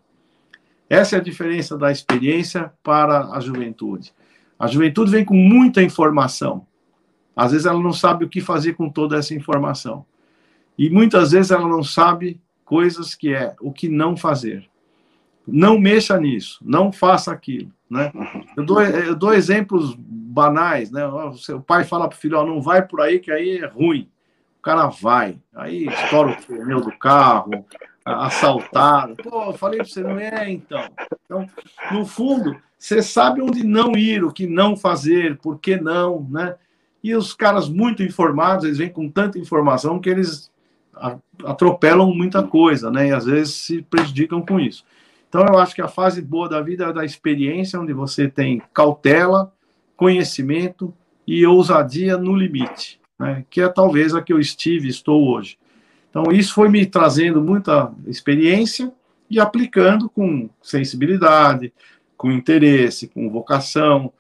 Essa é a diferença da experiência para a juventude. A juventude vem com muita informação. Às vezes ela não sabe o que fazer com toda essa informação. E muitas vezes ela não sabe coisas que é o que não fazer. Não mexa nisso, não faça aquilo. Né? Eu, dou, eu dou exemplos banais, né? O seu pai fala para o filho, ó, não vai por aí que aí é ruim. O cara vai, aí estoura o pneu do carro, assaltado. Pô, eu falei para você, não é então. Então, no fundo, você sabe onde não ir, o que não fazer, por que não, né? E os caras muito informados, eles vêm com tanta informação que eles atropelam muita coisa, né? E às vezes se prejudicam com isso. Então, eu acho que a fase boa da vida é da experiência, onde você tem cautela, conhecimento e ousadia no limite, né? que é talvez a que eu estive estou hoje. Então, isso foi me trazendo muita experiência e aplicando com sensibilidade, com interesse, com vocação,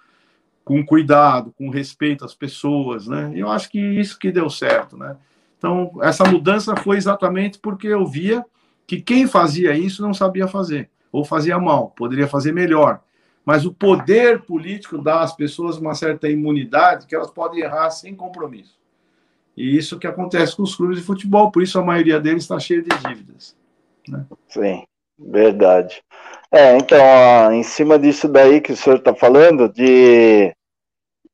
com cuidado, com respeito às pessoas, né? Eu acho que isso que deu certo, né? Então, essa mudança foi exatamente porque eu via que quem fazia isso não sabia fazer, ou fazia mal, poderia fazer melhor mas o poder político dá às pessoas uma certa imunidade que elas podem errar sem compromisso. E isso que acontece com os clubes de futebol, por isso a maioria deles está cheia de dívidas. Né? Sim, verdade. É, então, em cima disso daí que o senhor está falando, de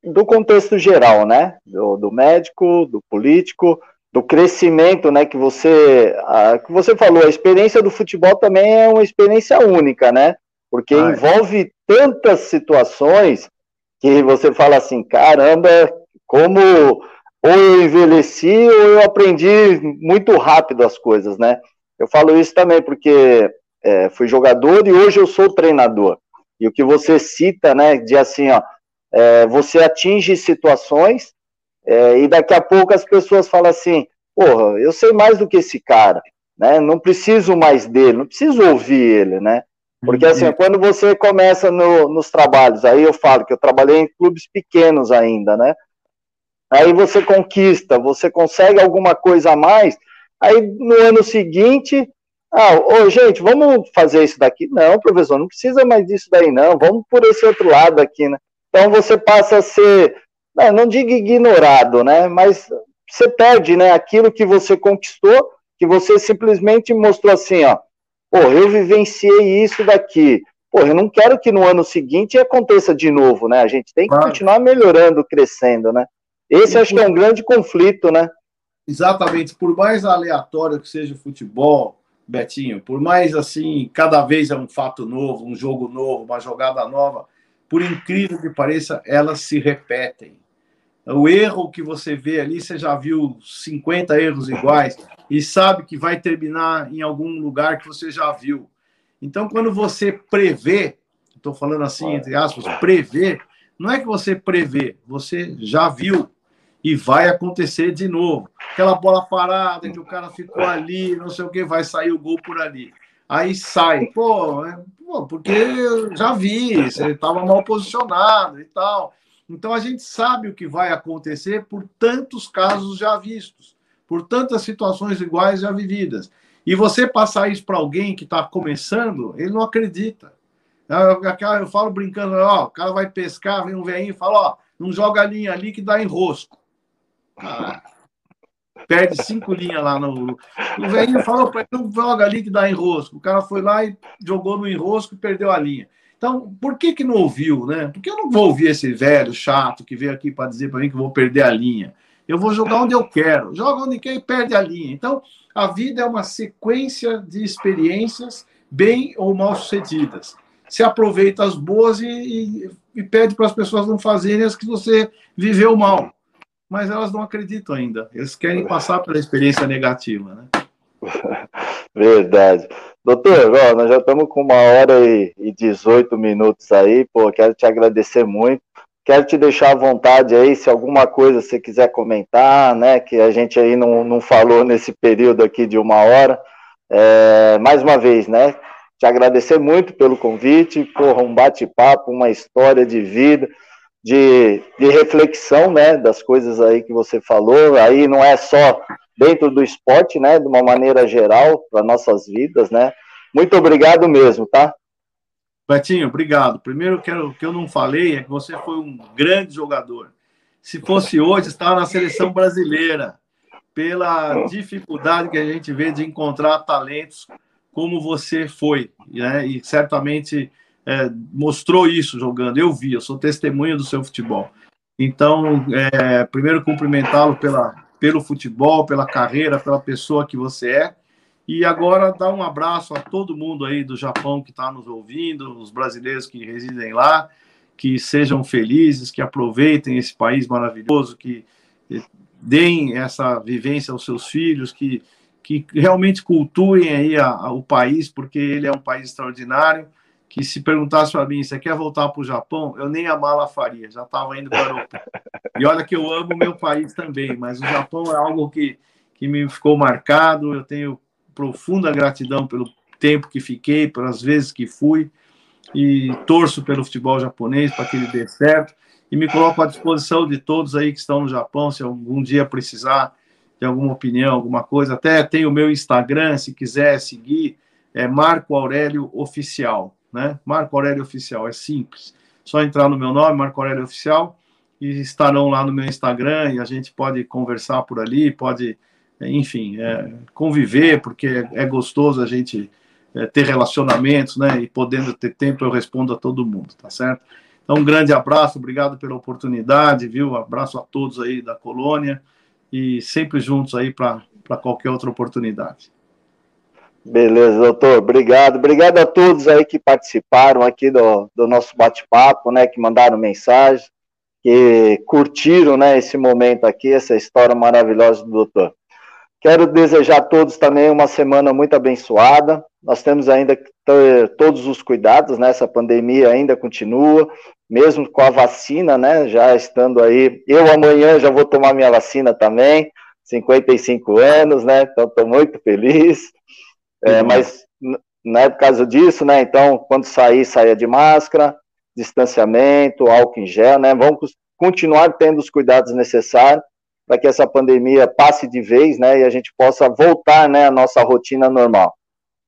do contexto geral, né? Do, do, médico, do político, do crescimento, né? Que você, a, que você falou, a experiência do futebol também é uma experiência única, né? Porque Ai. envolve tantas situações que você fala assim, caramba, como ou eu envelheci ou eu aprendi muito rápido as coisas, né? Eu falo isso também porque é, fui jogador e hoje eu sou treinador. E o que você cita, né, de assim, ó, é, você atinge situações é, e daqui a pouco as pessoas falam assim, porra, eu sei mais do que esse cara, né? Não preciso mais dele, não preciso ouvir ele, né? Porque assim, uhum. quando você começa no, nos trabalhos, aí eu falo que eu trabalhei em clubes pequenos ainda, né? Aí você conquista, você consegue alguma coisa a mais, aí no ano seguinte, ah, ô, gente, vamos fazer isso daqui? Não, professor, não precisa mais disso daí, não, vamos por esse outro lado aqui, né? Então você passa a ser, não, não digo ignorado, né? Mas você perde, né? Aquilo que você conquistou, que você simplesmente mostrou assim, ó, Pô, eu vivenciei isso daqui. Pô, eu não quero que no ano seguinte aconteça de novo, né? A gente tem que claro. continuar melhorando, crescendo, né? Esse e acho por... que é um grande conflito, né? Exatamente. Por mais aleatório que seja o futebol, Betinho, por mais assim, cada vez é um fato novo, um jogo novo, uma jogada nova, por incrível que pareça, elas se repetem. O erro que você vê ali, você já viu 50 erros iguais e sabe que vai terminar em algum lugar que você já viu. Então, quando você prevê, estou falando assim, entre aspas, prevê, não é que você prevê, você já viu e vai acontecer de novo. Aquela bola parada que o cara ficou ali, não sei o que, vai sair o gol por ali. Aí sai, pô, é, pô porque já vi, você estava mal posicionado e tal. Então a gente sabe o que vai acontecer por tantos casos já vistos, por tantas situações iguais já vividas. E você passar isso para alguém que está começando, ele não acredita. Eu falo brincando, ó, o cara vai pescar, vem um velhinho e fala, ó, não joga a linha ali que dá enrosco. Caraca. Perde cinco linhas lá no. O velhinho falou para ele, não joga ali que dá enrosco. O cara foi lá e jogou no enrosco e perdeu a linha. Então, por que que não ouviu, né? Porque eu não vou ouvir esse velho chato que veio aqui para dizer para mim que vou perder a linha. Eu vou jogar onde eu quero. Joga onde quer e perde a linha. Então, a vida é uma sequência de experiências bem ou mal sucedidas. Se aproveita as boas e, e, e pede para as pessoas não fazerem as que você viveu mal. Mas elas não acreditam ainda. Eles querem passar pela experiência negativa, né? Verdade. Doutor, ó, nós já estamos com uma hora e, e 18 minutos aí, pô, quero te agradecer muito. Quero te deixar à vontade aí, se alguma coisa você quiser comentar, né, que a gente aí não, não falou nesse período aqui de uma hora. É, mais uma vez, né, te agradecer muito pelo convite, porra, um bate-papo, uma história de vida, de, de reflexão, né, das coisas aí que você falou, aí não é só dentro do esporte, né, de uma maneira geral, para nossas vidas, né, muito obrigado mesmo, tá? Betinho, obrigado. Primeiro, quero, o que eu não falei é que você foi um grande jogador. Se fosse hoje, estava na seleção brasileira, pela dificuldade que a gente vê de encontrar talentos como você foi, né? E certamente é, mostrou isso jogando. Eu vi, eu sou testemunha do seu futebol. Então, é, primeiro cumprimentá-lo pela, pelo futebol, pela carreira, pela pessoa que você é. E agora dar um abraço a todo mundo aí do Japão que está nos ouvindo, os brasileiros que residem lá, que sejam felizes, que aproveitem esse país maravilhoso, que deem essa vivência aos seus filhos, que, que realmente cultuem aí a, a, o país, porque ele é um país extraordinário. Que se perguntasse para mim, você quer voltar para o Japão? Eu nem a mala faria, já estava indo para o. E olha que eu amo meu país também, mas o Japão é algo que, que me ficou marcado. Eu tenho profunda gratidão pelo tempo que fiquei, pelas vezes que fui, e torço pelo futebol japonês para que ele dê certo. E me coloco à disposição de todos aí que estão no Japão, se algum dia precisar de alguma opinião, alguma coisa. Até tem o meu Instagram, se quiser seguir, é Marco Aurélio Oficial, né? Marco Aurélio Oficial, é simples. Só entrar no meu nome, Marco Aurélio Oficial, e estarão lá no meu Instagram e a gente pode conversar por ali, pode enfim, é, conviver, porque é, é gostoso a gente é, ter relacionamentos, né? E podendo ter tempo, eu respondo a todo mundo, tá certo? Então, um grande abraço, obrigado pela oportunidade, viu? abraço a todos aí da colônia e sempre juntos aí para qualquer outra oportunidade. Beleza, doutor, obrigado. Obrigado a todos aí que participaram aqui do, do nosso bate-papo, né? Que mandaram mensagem, que curtiram, né? Esse momento aqui, essa história maravilhosa do doutor. Quero desejar a todos também uma semana muito abençoada. Nós temos ainda que ter todos os cuidados, né? Essa pandemia ainda continua, mesmo com a vacina, né? Já estando aí. Eu amanhã já vou tomar minha vacina também, 55 anos, né? Então estou muito feliz. É, mas não é por causa disso, né? Então, quando sair, saia de máscara, distanciamento, álcool em gel, né? Vamos continuar tendo os cuidados necessários para que essa pandemia passe de vez, né, e a gente possa voltar, né, à nossa rotina normal.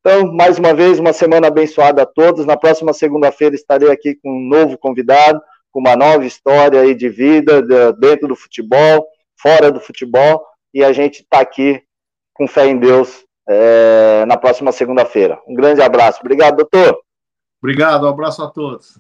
Então, mais uma vez, uma semana abençoada a todos. Na próxima segunda-feira estarei aqui com um novo convidado, com uma nova história aí de vida, dentro do futebol, fora do futebol, e a gente está aqui com fé em Deus é, na próxima segunda-feira. Um grande abraço. Obrigado, doutor. Obrigado, um abraço a todos.